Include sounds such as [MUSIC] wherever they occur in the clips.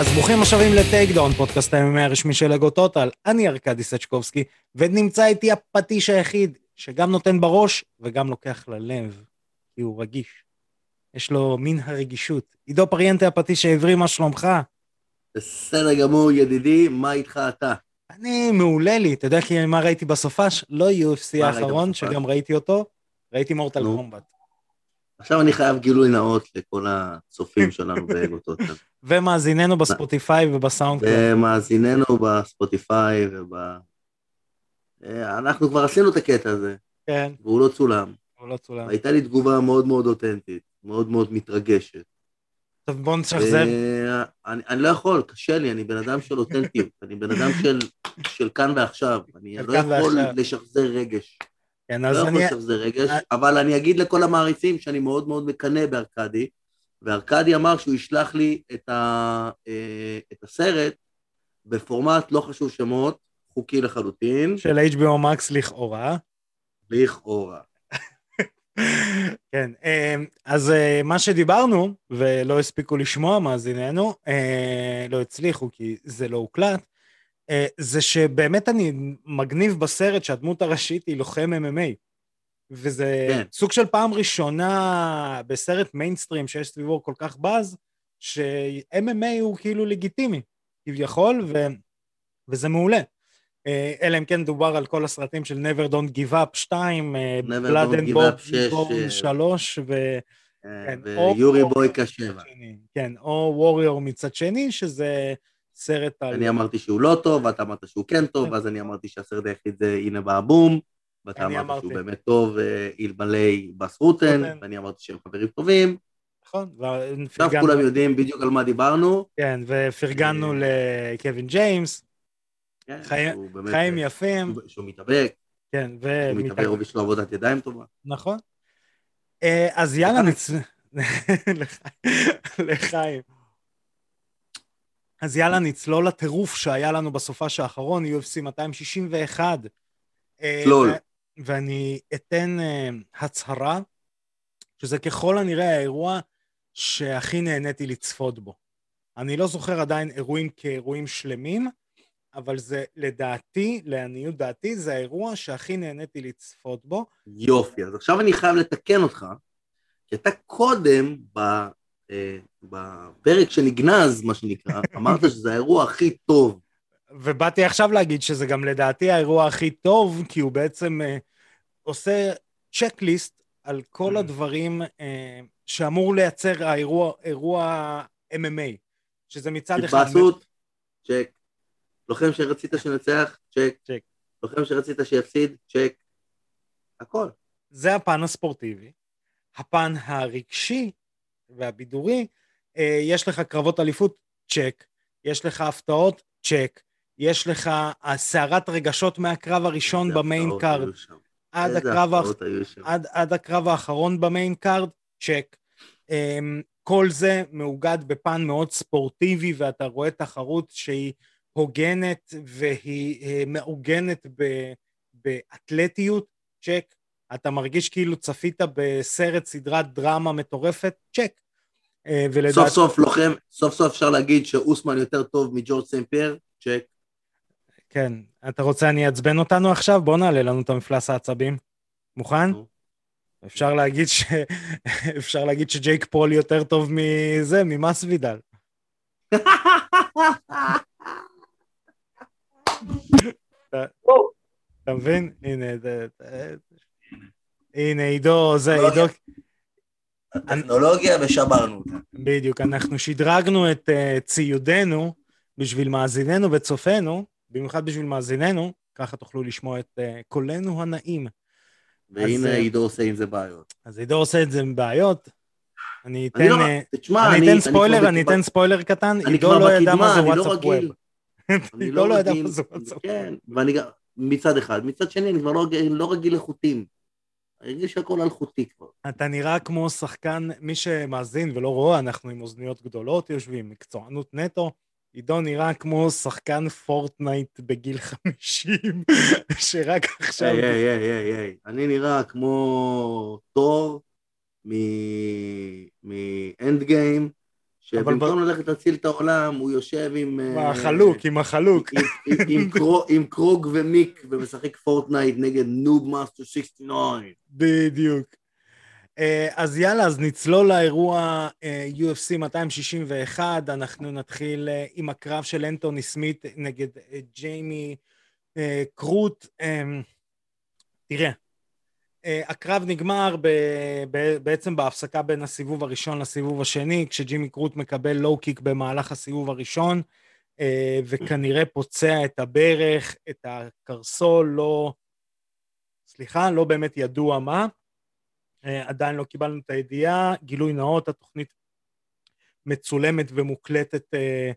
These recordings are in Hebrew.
אז ברוכים השבים לטייק דאון, פודקאסט הימי הרשמי של לגו טוטל. אני ארכדי סצ'קובסקי, ונמצא איתי הפטיש היחיד, שגם נותן בראש וגם לוקח ללב, כי הוא רגיש. יש לו מין הרגישות. עידו פריאנטה, הפטיש העברי, מה שלומך? בסדר גמור, ידידי, מה איתך אתה? אני מעולה לי, אתה יודע כי מה ראיתי בסופש? לא UFC האחרון, בסופ"ש? שגם ראיתי אותו, ראיתי מורטל. קומבט. עכשיו אני חייב גילוי נאות לכל הצופים שלנו באגוטות. [LAUGHS] ומאזיננו בספוטיפיי ובסאונד. ומאזיננו בספוטיפיי וב... אה, אנחנו כבר עשינו את הקטע הזה, כן, והוא לא צולם. הוא לא צולם. הייתה לי תגובה מאוד מאוד אותנטית, מאוד מאוד מתרגשת. טוב, בוא נשחזר. אה, אני, אני לא יכול, קשה לי, אני בן אדם של אותנטיות, אני בן אדם של, של כאן ועכשיו, אני לא יכול. לשחזר רגש. כן, לא אז יכול אני... לשחזר רגש, אה- אבל אני אגיד לכל המעריצים שאני מאוד מאוד מקנא בארקדי, וארקדי אמר שהוא ישלח לי את, ה, אה, את הסרט בפורמט, לא חשוב שמות, חוקי לחלוטין, של HBO Max לכאורה. לכאורה. [LAUGHS] כן, אמ, אז אה, מה שדיברנו, ולא הספיקו לשמוע מאזיננו, אה, לא הצליחו כי זה לא הוקלט, אה, זה שבאמת אני מגניב בסרט שהדמות הראשית היא לוחם MMA. וזה כן. סוג של פעם ראשונה בסרט מיינסטרים שיש סביבו כל כך באז, ש-MMA הוא כאילו לגיטימי, כביכול, ו... וזה מעולה. אה, אלא אם כן דובר על כל הסרטים של never don't give up 2, אה, blood and שש, 3, ו... אה, ויורי בויקה שבע. שני, כן, או ווריור מצד שני, שזה סרט על... אני אמרתי שהוא לא טוב, ואתה אמרת שהוא כן טוב, אז אני אמרתי שהסרט היחיד זה הנה בא הבום, ואתה אמרת שהוא. באמת טוב, אה, אלמלא בס רוטן. ואני אמרתי שהם חברים טובים. נכון, עכשיו כולם יודעים בדיוק על מה דיברנו. כן, ופרגנו אה, לקווין ג'יימס, כן, חיים- אה, יפים, שהוא- מתאבק, כן, הוא מתאבק, יש לו עבודת ידיים טובה. נכון. אז יאללה. נצ... [LAUGHS] לחיים. אז יאללה, נצלול לטירוף שהיה לנו בסופש האחרון, UFC 261. אה, צלול. ו- ואני אתן אה, הצהרה, שזה ככל הנראה האירוע שהכי נהניתי לצפות בו. אני לא זוכר עדיין אירועים כאירועים שלמים, אבל זה לדעתי, לעניות דעתי, זה האירוע שהכי נהניתי לצפות בו. יופי, אז עכשיו אני חייב לתקן אותך, כי אתה קודם, ב, אה, בפרק שנגנז, מה שנקרא, [LAUGHS] אמרת שזה האירוע הכי טוב. ובאתי עכשיו להגיד שזה גם לדעתי האירוע הכי טוב, כי הוא בעצם אה, עושה צ'קליסט על כל Mm. הדברים אה, שאמור לייצר האירוע, אירוע MMA, שזה מצד אחד... התבאסות, צ'ק. לוחם שרצית שנצח, צ'ק. צ'ק. לוחם שרצית שיפסיד, צ'ק. הכל. זה הפן הספורטיבי. הפן הרגשי והבידורי, אה, יש לך קרבות אליפות, צ'ק. יש לך הפתעות, צ'ק. יש לך הסערת רגשות מהקרב הראשון ב main card. עד הקרב האח-. עד, עד הקרב האחרון ב main card, check. Um, כל זה מאוגד בפן מאוד ספורטיבי, ואתה רואה תחרות שהיא הוגנת והיא uh, מעוגנת ב, באתלטיות, צ'ק. אתה מרגיש כאילו צפית בסרט סדרת דרמה מטורפת, check. Uh, ולדעת... סוף סוף לוחם, סוף סוף אפשר להגיד שאוסמן יותר טוב מג'ורג' פייר, צ'ק. כן. אתה רוצה אני אעצבן אותנו עכשיו? בוא נעלה לנו את המפלס העצבים. מוכן? אפשר להגיד ש... [LAUGHS] אפשר להגיד שג'ייק פול יותר טוב מזה, ממסוידל. [LAUGHS] אתה מבין? הנה, הנה, עידו, זה, עידו, הטכנולוגיה ושברנו אותה. בדיוק, אנחנו שדרגנו את uh, ציודנו בשביל מאזיננו וצופינו, במיוחד בשביל מאזיננו, ככה תוכלו לשמוע את uh, קולנו הנעים. והנה אה, עידו עושה עם זה בעיות. אז עידו עושה את זה עם בעיות. אני אתן, אני לא, אה, תשמע, אני אני... אתן ספוילר, אני בקדמה- אתן ספוילר קטן, אני עידו כבר לא ידע מה זה אני לא וואטסאפ רגיל. ווב. אני עידו לא ידע רגיל- מה זה וואטסאפ כן, ואני גם, מצד אחד. מצד שני, אני כבר לא לא רגיל לחוטים. אני רגיל שהכל אלחוטי כבר. אתה נראה כמו שחקן, מי שמאזין ולא רואה, אנחנו עם אוזניות גדולות יושבים, מקצוענות נטו. עידו נראה כמו שחקן פורטנייט בגיל 50, [LAUGHS] שרק עכשיו... היי, היי, היי, היי, היי. אני נראה כמו תור מ Endgame, שבמקום ללכת להציל את העולם, הוא יושב עם... אה, החלוק, עם החלוק. עם- עם- עם [LAUGHS] קרו- עם קורג ומיק ומשחק פורטנייט נגד נוב מאסטר 69. בדיוק. אה, אז יאללה, אז נצלול לאירוע אה, UFC 261, אנחנו נתחיל עם הקרב של אנטוני סמית נגד ג'יימי קרוט. אה, תראה, אה, הקרב נגמר ב, ב, בעצם בהפסקה בין הסיבוב הראשון לסיבוב השני, כשג'ימי קרוט מקבל לואו קיק במהלך הסיבוב הראשון, אה, וכנראה פוצע את הברך, את הקרסול, לא... סליחה, לא באמת ידוע מה. אה, עדיין לא קיבלנו את הידיעה. גילוי נאות, התוכנית מצולמת ומוקלטת אה,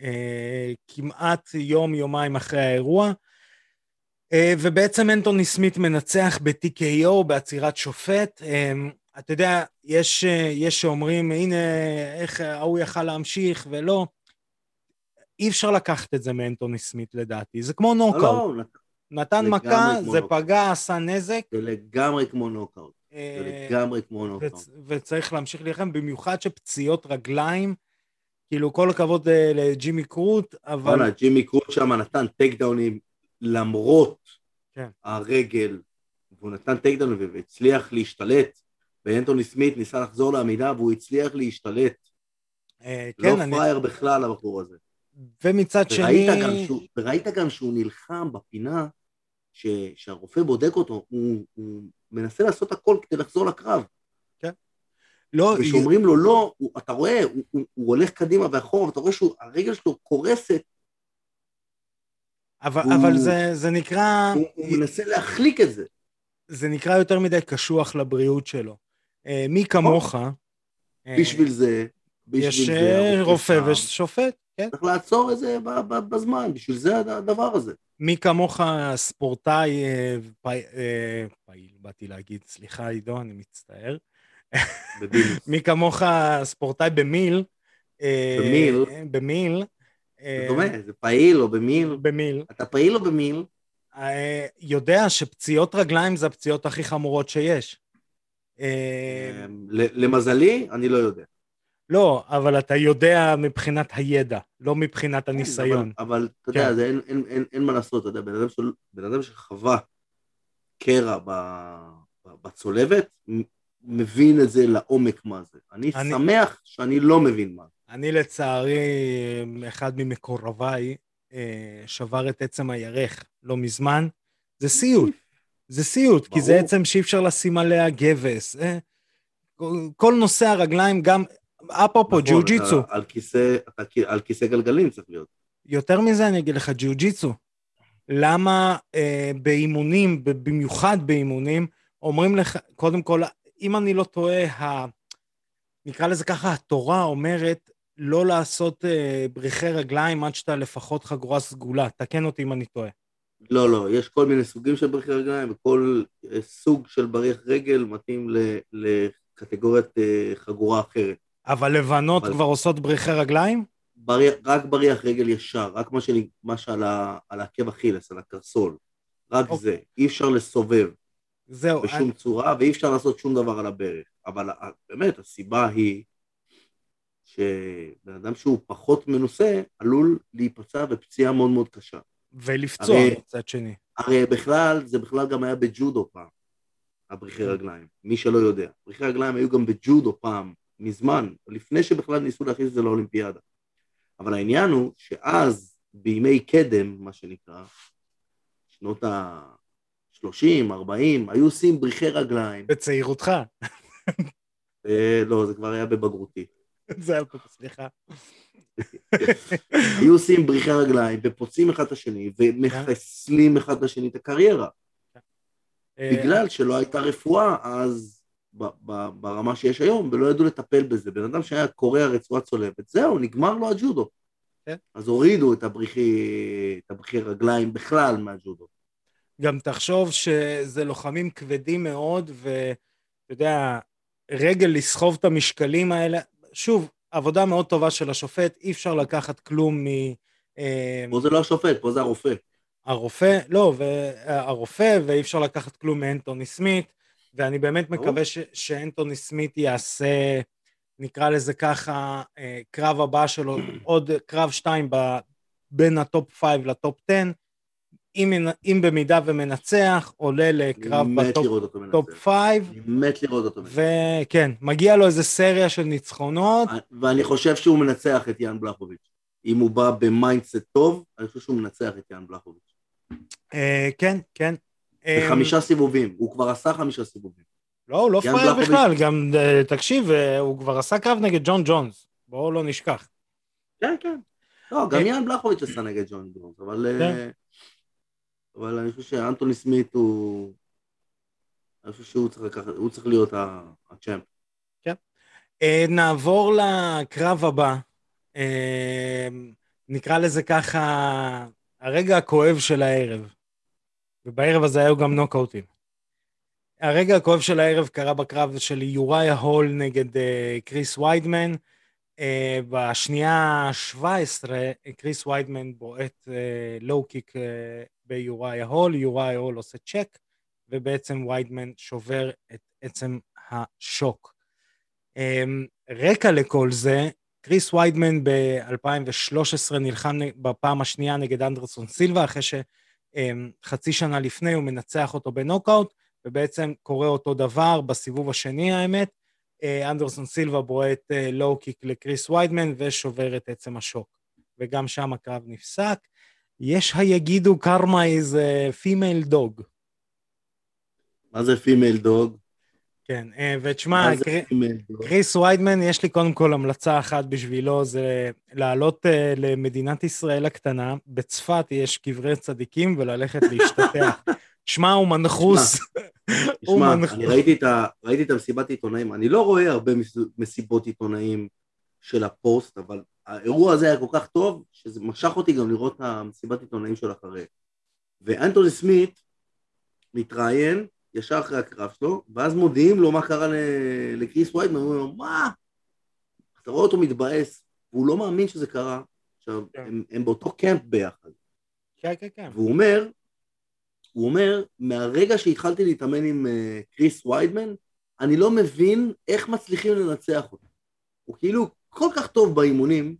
אה, כמעט יום-יומיים אחרי האירוע. אה, ובעצם אנטוני סמית מנצח ב-TKO, בעצירת שופט. אה, אתה יודע, יש, אה, יש שאומרים, הנה, איך ההוא יכל להמשיך ולא. אי אפשר לקחת את זה מאנטוני סמית לדעתי, זה כמו לא, נוקאוט. לא, נתן לגמרי מכה, זה נוקאוט. פגע, עשה נזק. זה לגמרי כמו נוקאוט. זה לגמרי כמו נוקאוט. וצ- וצריך להמשיך להילחם, במיוחד שפציעות רגליים, כאילו כל הכבוד לג'ימי קרוט, אבל וואלה, ג'ימי קרוט שם נתן טייק דאונים למרות כן. הרגל, והוא נתן טייק דאונים והצליח להשתלט, ואנטוני סמית ניסה לחזור לעמידה והוא הצליח להשתלט. אה, לא כן, אני, פראייר בכלל הבחור הזה. ומצד שני, וראית גם, שהוא, וראית גם שהוא נלחם בפינה, ש, שהרופא בודק אותו, הוא, הוא מנסה לעשות הכל כדי לחזור לקרב. לא, וכשאומרים לו לא, הוא, אתה רואה, הוא, הוא, הוא הולך קדימה ואחורה, ואתה רואה שהרגל שלו קורסת, אבל, הוא- אבל זה, זה נקרא, הוא, הוא מנסה להחליק את זה. זה נקרא יותר מדי קשוח לבריאות שלו. אה, מי כמוך, אה, בשביל זה, בשביל יש זה, הרופא רופא ושופט, כן. צריך לעצור את זה בזמן, בשביל זה הדבר הזה. מי כמוך ספורטאי אה, פעיל, פעיל, באתי להגיד, סליחה עידו, אני מצטער. [LAUGHS] מי כמוך ספורטאי במיל. במיל? במיל. זה אה, דומה, זה פעיל או במיל. במיל. אתה פעיל או במיל? אה, יודע שפציעות רגליים זה הפציעות הכי חמורות שיש. אה, ל- למזלי, אני לא יודע. לא, אבל אתה יודע מבחינת הידע, לא מבחינת הניסיון. אבל, אתה יודע, כן. זה אין, מה לעשות, אתה יודע, בן אדם, שחווה קרע בצולבת, מבין את זה לעומק מה זה. אני שמח שאני לא מבין מה זה. אני לצערי, אחד ממקורביי אה, שבר את עצם הירך לא מזמן. זה סיוט, זה סיוט, כי זה ברור. עצם שאי אפשר לשים עליה גבס. אה, כל- נושא הרגליים, גם, אפרופו נכון, ג'יו-ג'יצו, אתה על כיסא, על כיסא גלגלים צריך להיות. יותר מזה אני אגיד לך, ג'יו-ג'יצו. למה אה, באימונים, במיוחד באימונים, אומרים לך, קודם כל, אם אני לא טועה, ה... נקרא לזה ככה, התורה אומרת לא לעשות אה, בריחי רגליים עד שאתה לפחות חגורה סגולה. תקן אותי אם אני טועה. לא, לא, יש כל מיני סוגים של בריחי רגליים, וכל אה, סוג של בריח רגל מתאים ל- לקטגוריית אה, חגורה אחרת. אבל לבנות אבל- כבר עושות בריחי רגליים? בריח, רק בריח רגל ישר, רק מה, שלי, מה שעל ה- על העקב אכילס, על הקרסול. רק אוקיי. זה. אי אפשר לסובב זהו. בשום צורה, ואי אפשר לעשות שום דבר על הברך. אבל ה- באמת, הסיבה היא שבן אדם שהוא פחות מנוסה עלול להיפצע בפציעה מאוד מאוד קשה. ולפצוע מצד שני. הרי בכלל, זה בכלל גם היה בג'ודו פעם, הבריחי כן. רגליים, מי שלא יודע. בריחי רגליים היו גם בג'ודו פעם, מזמן, לפני שבכלל ניסו להכניס את זה לאולימפיאדה. אבל העניין הוא שאז, בימי קדם, מה שנקרא, שנות ה-30, 40, היו עושים בריחי רגליים. בצעירותך. אה, לא, זה כבר היה בבגרותי. זה היה פה, סליחה. [LAUGHS] היו עושים בריחי רגליים ופוצעים אחד את השני ומחסלים אחד את השני את הקריירה. אה, בגלל שלא הייתה רפואה אז ברמה שיש היום, ולא ידעו לטפל בזה. בן אדם שהיה קורע רצועה צולבת, זהו, נגמר לו הג'ודו. כן. אז הורידו את הבריחי, את הבריחי רגליים בכלל מהג'ודו. גם תחשוב שזה לוחמים כבדים מאוד, ואתה יודע, רגל לסחוב את המשקלים האלה, שוב, עבודה מאוד טובה של השופט, אי אפשר לקחת כלום פה זה לא השופט, פה זה הרופא. מהרופא, לא, הרופא, ואי אפשר לקחת כלום מאנטוני סמית, ואני באמת. מקווה ש- שאנטוני סמית יעשה, נקרא לזה ככה, אה, קרב הבא שלו, [CLEARS THROAT] עוד קרב שתיים ב, בין ה top 5 ל top 10, אם, אם במידה ומנצח, עולה לקרב ב top 5. אני מת לראות אותו מנצח. וכן, מגיע לו איזה סריה של ניצחונות. ואני חושב שהוא מנצח את יאן בלחוביץ'. אם הוא בא ב mindset טוב, אני חושב שהוא מנצח את יאן בלחוביץ'. אה, כן, כן. בחמישה אה, סיבובים, הוא כבר עשה חמישה סיבובים. לא, הוא לא פראייר בכלל, גם, אה, תקשיב, הוא כבר עשה קרב נגד ג'ון ג'ונס, בואו לא נשכח. כן, כן. לא, גם יאן בלחוביץ' עשה נגד ג'ון ג'ונס, אבל... אבל אני חושב שאנטוני סמית הוא... אני חושב שהוא צריך, הוא צריך להיות הצ'אמפ. כן. נעבור לקרב הבא. נקרא לזה ככה, הרגע הכואב של הערב. ובערב הזה היו גם נוקאוטים. הרגע הכואב של הערב קרה בקרב של יוריה הול נגד uh, קריס ויידמן. בשנייה ה-17 קריס ויידמן בועט לואו uh, קיק uh, ביוריה הול, יוריה הול עושה צ'ק, ובעצם ויידמן שובר את עצם השוק. Um, רקע לכל זה, קריס ויידמן ב-2013 נלחם בפעם השנייה נגד אנדרסון סילבה, אחרי שחצי שנה לפני הוא מנצח אותו בנוקאוט, ובעצם קורה אותו דבר בסיבוב השני האמת. אה, אנדרסון סילבה בועט לואו קיק לקריס ויידמן ושובר את עצם השוק. וגם שם הקרב נפסק. יש שיגידו קרמה is a female dog. מה זה female dog? כן, אה, ותשמע, קריס ויידמן, יש לי קודם כל המלצה אחת בשבילו, זה לעלות אה, למדינת ישראל הקטנה, בצפת יש קברי צדיקים וללכת להשתטח. [LAUGHS] שמע, הוא מנחוס. תשמע, [LAUGHS] אני ראיתי את, ה, ראיתי את המסיבת עיתונאים, אני לא רואה הרבה מסיבות עיתונאים של הפוסט, אבל האירוע הזה היה כל כך טוב, שזה משך אותי גם לראות את המסיבת עיתונאים של אחרי. ואנטוני סמית מתראיין, ישר אחרי הקרב שלו, ואז מודיעים לו מה קרה לקריס ויידמן, אומרים לו, מה? אתה רואה אותו מתבאס, והוא לא מאמין שזה קרה. עכשיו, כן. הם, הם באותו קמפ ביחד. כן, כן, כן. והוא אומר, הוא אומר, מהרגע שהתחלתי להתאמן עם uh, קריס ויידמן, אני לא מבין איך מצליחים לנצח אותו. הוא כאילו כל כך טוב באימונים,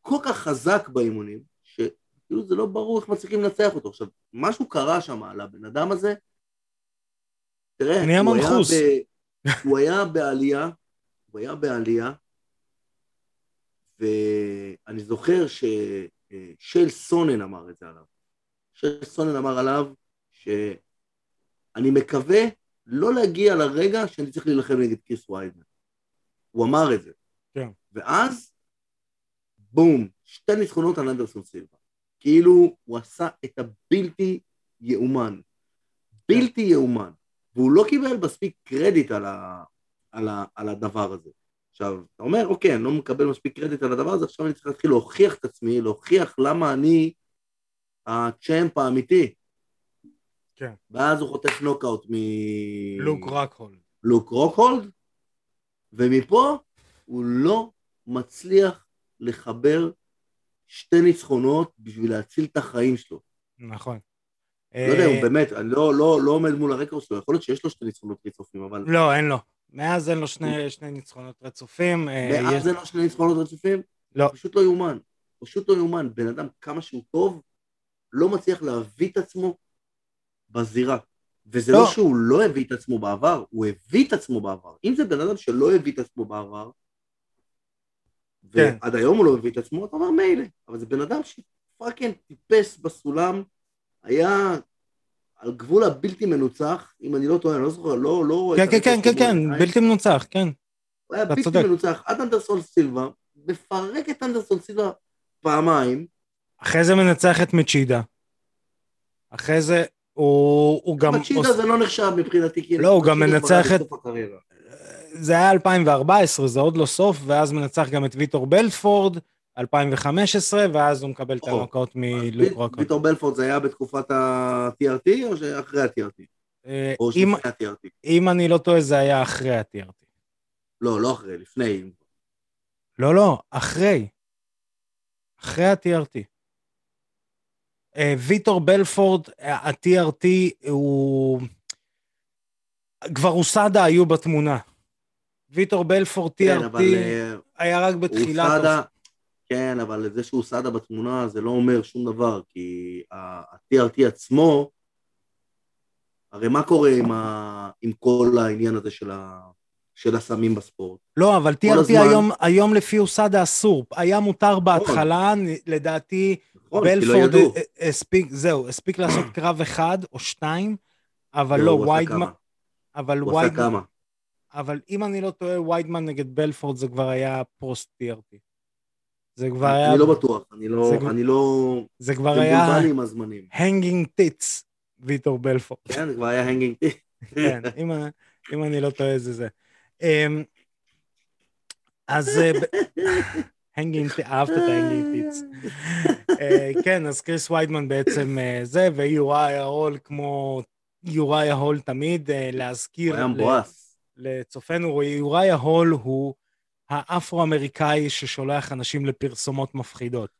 כל כך חזק באימונים, שכאילו זה לא ברור איך מצליחים לנצח אותו. עכשיו, משהו קרה שם על הבן אדם הזה, תראה, נהיה מנחוס. הוא היה בעלייה, הוא היה בעלייה, ואני זוכר ששל סונן אמר את זה עליו. של סונן אמר עליו שאני מקווה לא להגיע לרגע שאני צריך להילחם נגד קיס ויידמן. הוא אמר את זה. כן. ואז, בום, שתי ניצחונות על אנדרסון סילבה. כאילו הוא עשה את הבלתי יאומן. בלתי יאומן. והוא לא קיבל מספיק קרדיט על, ה, על, ה, על הדבר הזה. עכשיו, אתה אומר, אוקיי, אני לא מקבל מספיק קרדיט על הדבר הזה, עכשיו אני צריך להתחיל להוכיח את עצמי, להוכיח למה אני ה champ האמיתי. כן. ואז הוא חוטף נוקאוט מ... לוק רוקהולד. לוק רוקהולד, ומפה הוא לא מצליח לחבר שתי ניצחונות בשביל להציל את החיים שלו. נכון. לא יודע, הוא אה, באמת, אני לא, לא, לא עומד מול הרקורד שלו, יכול להיות שיש לו שתי ניצחונות רצופים, אבל... לא, אין לו. מאז אין לו שני, שני ניצחונות רצופים. אה, מאז אין לו שני ניצחונות רצופים? לא. פשוט לא יאומן. פשוט לא יאומן. בן אדם, כמה שהוא טוב, לא מצליח להביא את עצמו בזירה. וזה לא. לא שהוא לא הביא את עצמו בעבר, הוא הביא את עצמו בעבר. אם זה בן אדם שלא הביא את עצמו בעבר, כן. ועד היום הוא לא הביא את עצמו, אתה אומר מילא. אבל זה בן אדם שפאקינג טיפס בסולם, היה על גבול הבלתי מנוצח, אם אני לא טועה, אני לא זוכר, לא, לא... כן, כן, כן, כן, כן, בלתי מנוצח, כן. הוא היה בלתי מנוצח, עד אנדרסון סילבה, מפרק את אנדרסון סילבה פעמיים. אחרי זה מנצח את מצ'ידה. אחרי זה הוא, הוא גם... מצ'ידה זה לא נחשב מבחינתי, לא, הוא גם מנצח את... זה היה 2014, זה עוד לא סוף, ואז מנצח גם את ויטור בלפורד. 2015, ואז הוא מקבל את הנוקאוט מלוק רוקהולד. ויטור בלפורד זה היה בתקופת ה-TRT או שאחרי ה-TRT? אה, או שלפני ה-TRT? אם אני לא טועה, זה היה אחרי ה-TRT. לא, לא אחרי, לפני. לא, לא, אחרי. אחרי ה-TRT. אה, ויטור בלפורד, ה-TRT הוא... כבר אוסדה היו בתמונה. ויטור בלפור כן, TRT אבל אה, היה רק בתחילת... אוסדה, כן, אבל זה שהוא סאדה בתמונה זה לא אומר שום דבר, כי ה-TRT עצמו, הרי מה קורה עם, ה, עם כל העניין הזה של, ה, של הסמים בספורט? לא, אבל TRT הזמן- היום, היום לפי אוסדה אסור. היה מותר בהתחלה, נ- לדעתי, נכון, לא בלפורד ידעו. ה- הספיק, זהו, הספיק לעשות [CLEARS THROAT] קרב אחד או שתיים, אבל לא, לא, ויידמן. אבל הוא עשה ויידמן, כמה. אבל אם אני לא טועה, ויידמן נגד בלפורד זה כבר היה פוסט TRT. זה כבר היה, אני לא בטוח, אני לא, זה אני לא... זה כבר היה עם הזמנים. הנגינג טיטס, ויטור בלפורד. כן, זה כבר היה הנגינג טי. [LAUGHS] כן, אם, אם אני לא טועה זה זה. אמ, אז [LAUGHS] הנגינג, אהבת את ההנגינג. אה, כן, אז קריס ויידמן בעצם אה, זה, ויוראי ההול כמו יוראי ההול תמיד, אה, להזכיר הוא היה מבואס. לצופינו, יוראי ההול הוא האפרו-אמריקאי ששולח אנשים לפרסומות מפחידות.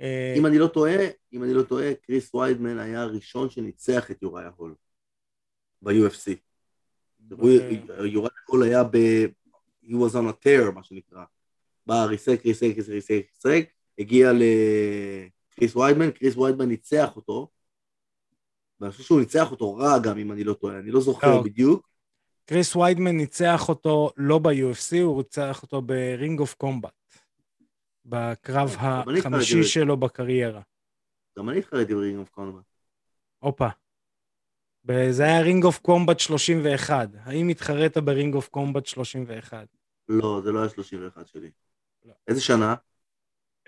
אה, אם אני לא טועה, אם אני לא טועה, קריס ויידמן היה הראשון שניצח את יוראי ההול ב-UFC. יוראי ההול היה ב... he was on a tear, מה שנקרא. בא, ריסק, ריסק, ריסק, ריסק, ריסק, הגיע לקריס ויידמן, קריס ויידמן ניצח אותו, ואני חושב שהוא ניצח אותו רע גם, אם אני לא טועה, אני לא זוכר. בדיוק. קריס ויידמן ניצח אותו לא ב-UFC, הוא ניצח אותו ב Ring of Combat, בקרב התחלתי החמישי. שלו בקריירה. גם אני התחרתי ב Ring of Combat. הופה. זה היה Ring of Combat 31. האם התחרית ב Ring of Combat 31? לא, זה לא היה 31 שלי. לא. איזה שנה?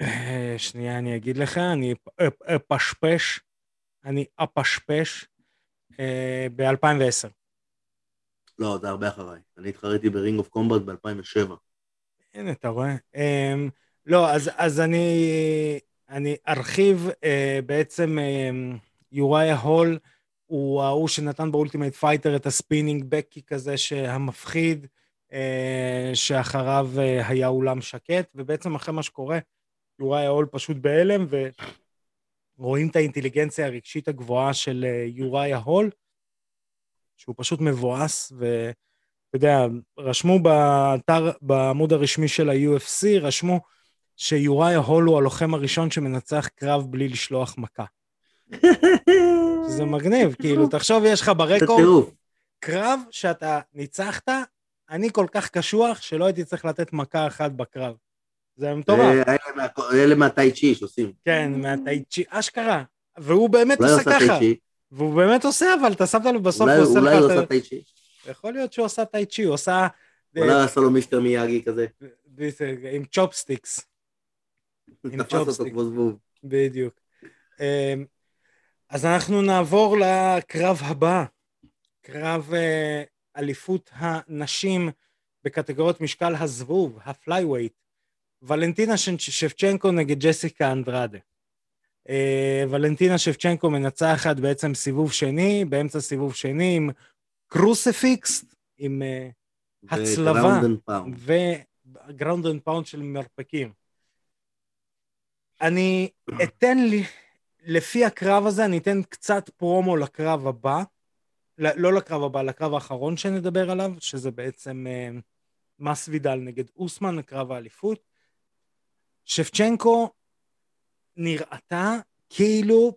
אה, שנייה, אני אגיד לך, אני אפ- אפ- אפשפש, אני אפשפש ב-2010. לא, זה הרבה אחריי. אני התחרתי ב Ring of Combat ב-2007. הנה, אתה רואה? אמ, לא, אז, אז אני, אני ארחיב, בעצם אמ, יוראי ההול הוא ההוא שנתן ב Ultimate Fighter את ה spinning back kick הזה שהמפחיד, שאחריו אה, היה אולם שקט, ובעצם אחרי מה שקורה, יוראי ההול פשוט בהלם, ורואים את האינטליגנציה הרגשית הגבוהה של אה, יוראי ההול, שהוא פשוט מבואס, ו... אתה יודע, רשמו באתר, בעמוד הרשמי של ה-UFC, רשמו שיוראי ההול הוא הלוחם הראשון שמנצח קרב בלי לשלוח מכה. [LAUGHS] זה מגניב, כאילו, תחשוב, יש לך ברקורד. קרב שאתה ניצחת, אני כל כך קשוח שלא הייתי צריך לתת מכה אחת בקרב. זה מטורף. אה, אלה מה- אלה מהטאי צ'י שעושים. כן, מהטייצ'י, אשכרה. והוא באמת אולי הוא עושה ככה. והוא באמת עושה, אבל אתה שמת לב בסוף, אולי הוא עושה אולי הוא לך... עשה את ה- טאי צ'י. יכול להיות שהוא עשה טאי צ'י, הוא עשה... אולי הוא עשה לו מיסטר מיאגי כזה. עם צ'ופסטיקס. [LAUGHS] עם תפס אותו chopstick. כמו זבוב. בדיוק. אמ, אז אנחנו נעבור לקרב הבא, קרב אה, אליפות הנשים בקטגוריות משקל הזבוב, ה flyweight. ולנטינה שבצ'נקו נגד ג'סיקה אנדרדה. אה, ולנטינה שבצ'נקו מנצחת בעצם סיבוב שני, באמצע סיבוב שני עם crucifix, עם אה, הצלבה. ו ground and pound של מרפקים. אני אתן לי, לפי הקרב הזה, אני אתן קצת פרומו לקרב הבא, לא לקרב הבא, לקרב האחרון שנדבר עליו, שזה בעצם אה, מסוידל נגד אוסמן, קרב האליפות. שבצ'נקו נראתה כאילו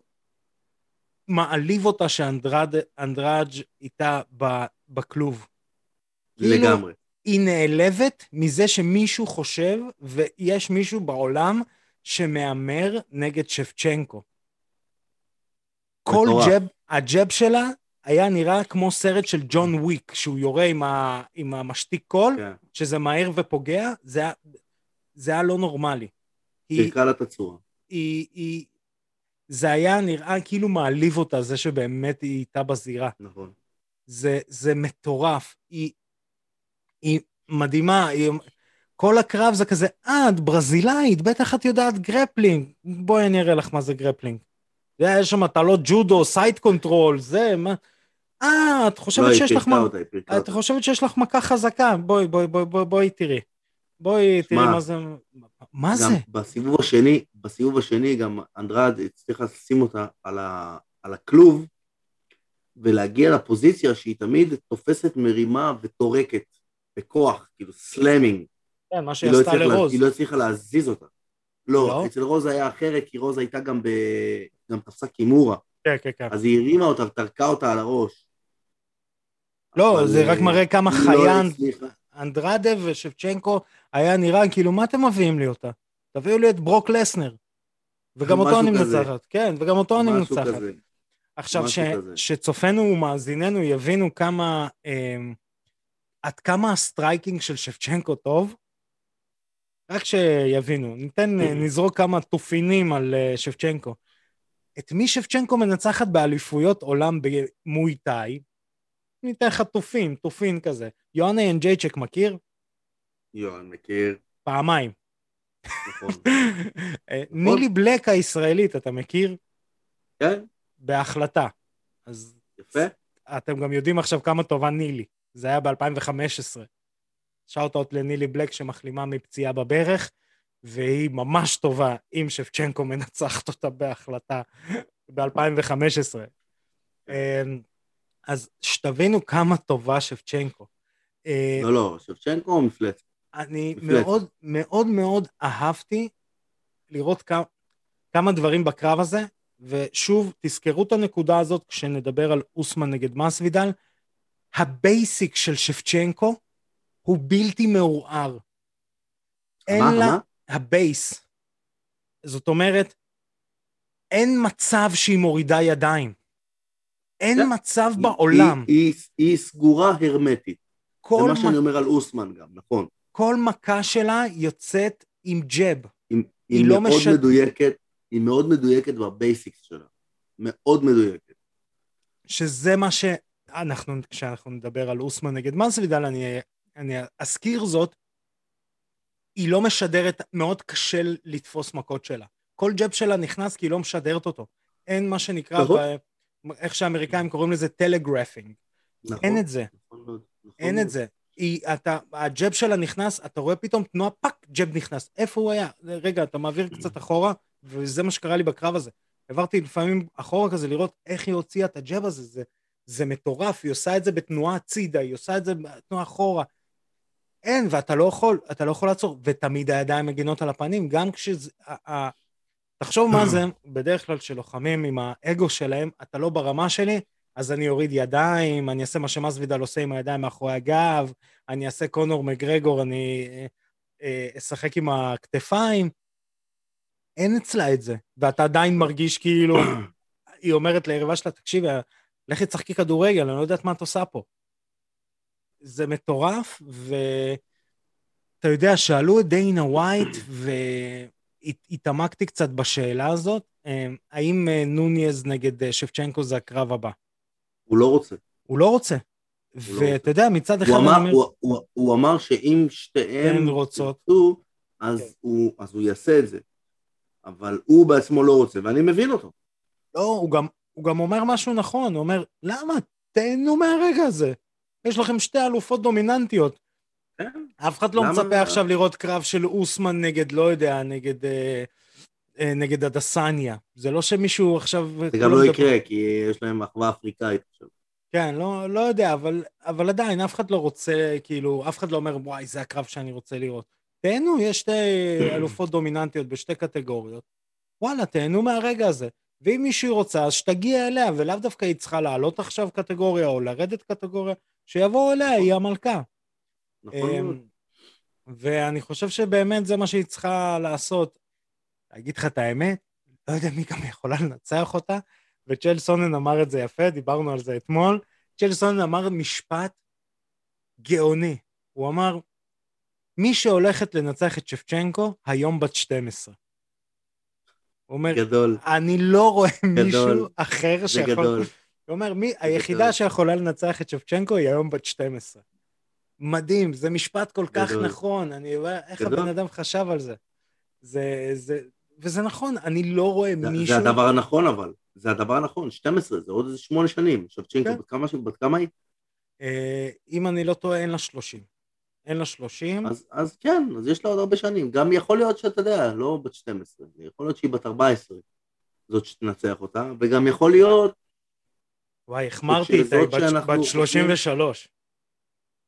מעליב אותה שאנדראג' איתה ב- בכלוב. כאילו- לגמרי. היא נעלבת מזה שמישהו חושב, ויש מישהו בעולם שמהמר נגד שבצ'נקו. כל. ג'ב, הג'ב שלה היה נראה כמו סרט של ג'ון וויק, שהוא יורה עם, ה, עם המשתיק קול, כן. שזה מהר ופוגע, זה, זה היה לא נורמלי. פירקה לה את הצורה. היא, היא, זה היה נראה כאילו מעליב אותה, זה שבאמת היא איתה בזירה. נכון. זה, זה מטורף. היא, היא מדהימה, היא, כל הקרב זה כזה, אה, את ברזילאית, בטח את יודעת grappling. בואי אני אראה לך מה זה grappling. יודע, יש שם הטלות ג'ודו, side control, זה, מה... אה, את לא, חושבת היא שיש לך... אותה, היא פירקה את אותה. חושבת שיש לך מכה חזקה? בואי, בואי, בואי, בואי, בואי תראי. בואי תראי מה זה... מה זה? בסיבוב השני, בסיבוב השני גם אנדרדה הצליחה לשים אותה על, ה, על הכלוב ולהגיע לפוזיציה שהיא תמיד תופסת מרימה וטורקת בכוח, כאילו slamming. כן, מה היא שהיא לא עשתה הצליחה לה- לרוז. היא לא הצליחה להזיז אותה. לא, לא? אצל רוז היה אחרת, כי רוז הייתה גם ב... גם תפסה קימורה. כן, כן, כן. אז היא הרימה אותה וטרקה אותה על הראש. לא, אבל, זה רק אה, מראה כמה חיין לא. אנדרדה ושבצ'נקו היה נראה כאילו מה אתם מביאים לי אותה? תביאו לי את ברוק לסנר. וגם אותו אני. מנצחת, כן, וגם אותו אני מנצחת. עכשיו, ש. שצופינו ומאזיננו יבינו כמה, אה, עד כמה ה striking של שבצ'נקו טוב, רק שיבינו, ניתן, אה, נזרוק כמה תופינים על אה, שבצ'נקו. את מי שבצ'נקו מנצחת באליפויות עולם במויטאי? ניתן לך תופין, תופין כזה. יואנה ינג'ייצ'ק מכיר? יואן, מכיר, פעמיים. נכון. [LAUGHS] אה, נילי בלק הישראלית, אתה מכיר? כן, בהחלטה. אז יפה. אתם גם יודעים עכשיו כמה טובה נילי. זה היה ב-2015. shout-out לנילי בלק שמחלימה מפציעה בברך, והיא ממש טובה אם שבצ'נקו מנצחת אותה בהחלטה ב-2015. אז שתבינו כמה טובה שבצ'נקו. אה, לא, לא, שבצ'נקו או מפלצת? אני מפלצת. מאוד מאוד מאוד אהבתי לראות כמה, כמה דברים בקרב הזה, ושוב, תזכרו את הנקודה הזאת כשנדבר על אוסמן נגד מסוידל. ה basic של שבצ'נקו הוא בלתי מעורער. אין מה, לה... מה? ה base. זאת אומרת, אין מצב שהיא מורידה ידיים. אין. מצב בעולם. היא- היא- היא סגורה הרמטית. זה מה מ... שאני אומר על אוסמן גם, נכון. כל מכה שלה יוצאת עם jab. היא, היא היא לא מאוד מדויקת, היא מאוד מדויקת ב basics שלה. מאוד מדויקת. שזה מה שאנחנו, כשאנחנו נדבר על אוסמן נגד מסוידל, אני, אני אזכיר זאת, היא לא משדרת, מאוד קשה לתפוס מכות שלה. כל jab שלה נכנס כי היא לא משדרת אותו. אין מה שנקרא, נכון. ב, איך שהאמריקאים קוראים לזה telegraphing. נכון? אין את זה, נכון נכון אין מאוד. את זה. היא, אתה, ה jab שלה נכנס, אתה רואה פתאום תנועה, fuck, jab נכנס. איפה הוא היה? רגע, אתה מעביר קצת אחורה, וזה מה שקרה לי בקרב הזה. עברתי לפעמים אחורה כזה לראות איך היא הוציאה את הג'ב הזה, זה, זה מטורף, היא עושה את זה בתנועה הצידה, היא עושה את זה בתנועה אחורה. אין, ואתה לא יכול, אתה לא יכול לעצור, ותמיד הידיים מגינות על הפנים, גם כשזה... תחשוב מה [CLEARS THROAT] זה, בדרך כלל שלוחמים עם האגו שלהם, אתה לא ברמה שלי, אז אני אוריד ידיים, אני אעשה מה שמסוידל עושה עם הידיים מאחורי הגב, אני אעשה קונור מגרגור, אני אה, אה, אשחק עם הכתפיים. אין אצלה את זה, ואתה עדיין מרגיש כאילו, [CLEARS THROAT] היא אומרת ליריבה שלה, תקשיבי, לכי תשחקי כדורגל, אני לא יודעת מה את עושה פה. זה מטורף, ואתה יודע, שאלו את דיינה ווייט, [CLEARS THROAT] והתעמקתי קצת בשאלה הזאת, אה, האם אה, נוניז נגד אה, שבצ'נקו זה הקרב הבא? הוא לא רוצה. הוא לא רוצה. לא ואתה יודע, מצד אחד הוא אמר, אומר, הוא, הוא, הוא אמר שאם שתיהן הן רוצות. אז, כן. הוא, אז הוא יעשה את זה. אבל הוא בעצמו לא רוצה, ואני מבין אותו. לא, הוא גם, הוא גם אומר משהו נכון, הוא אומר, למה? תהנו מהרגע הזה. יש לכם שתי אלופות דומיננטיות. כן. אף אחד לא מצפה עכשיו לראות קרב של אוסמן נגד, לא יודע, נגד, אה, אה, נגד הדסניה. זה לא שמישהו עכשיו... זה גם לא יקרה, כי יש להם אחווה אפריקאית עכשיו. כן, לא, לא יודע, אבל, אבל עדיין, אף אחד לא רוצה, כאילו, אף אחד לא אומר, וואי, זה הקרב שאני רוצה לראות. תהנו, יש שתי [CLEARS THROAT] אלופות דומיננטיות בשתי קטגוריות. וואלה, תהנו מהרגע הזה. ואם מישהי רוצה, אז שתגיע אליה, ולאו דווקא היא צריכה לעלות עכשיו קטגוריה או לרדת קטגוריה, שיבואו אליה, היא המלכה. נכון. אמ, ואני חושב שבאמת זה מה שהיא צריכה לעשות. להגיד לך את האמת, לא יודע מי גם יכולה לנצח אותה, וצ'ל סונן אמר את זה יפה, דיברנו על זה אתמול. צ'ל סונן אמר משפט גאוני. הוא אמר, מי שהולכת לנצח את שבצ'נקו, היום בת 12. הוא אומר, גדול, אני לא רואה מישהו אחר זה שיכול... גדול. הוא אומר, מי, היחידה שיכולה לנצח את שבצ'נקו היא היום בת 12. מדהים, זה משפט כל כך גדול. נכון, אני אומר, איך גדול. הבן אדם חשב על זה. זה, זה, וזה נכון, אני לא רואה זה- מישהו... זה הדבר הנכון אבל, זה הדבר הנכון, 12, זה עוד איזה שמונה שנים. שבצ'נקו, כן. בת כמה בת כמה היא? אה, אם אני לא טועה, אין לה 30. אין לה 30. אז, אז כן, אז יש לה עוד הרבה שנים. גם יכול להיות שאתה יודע, לא בת 12, יכול להיות שהיא בת 14, זאת שתנצח אותה, וגם יכול להיות, וואי, החמרתי איתה, היא שזאת בת, בת 33.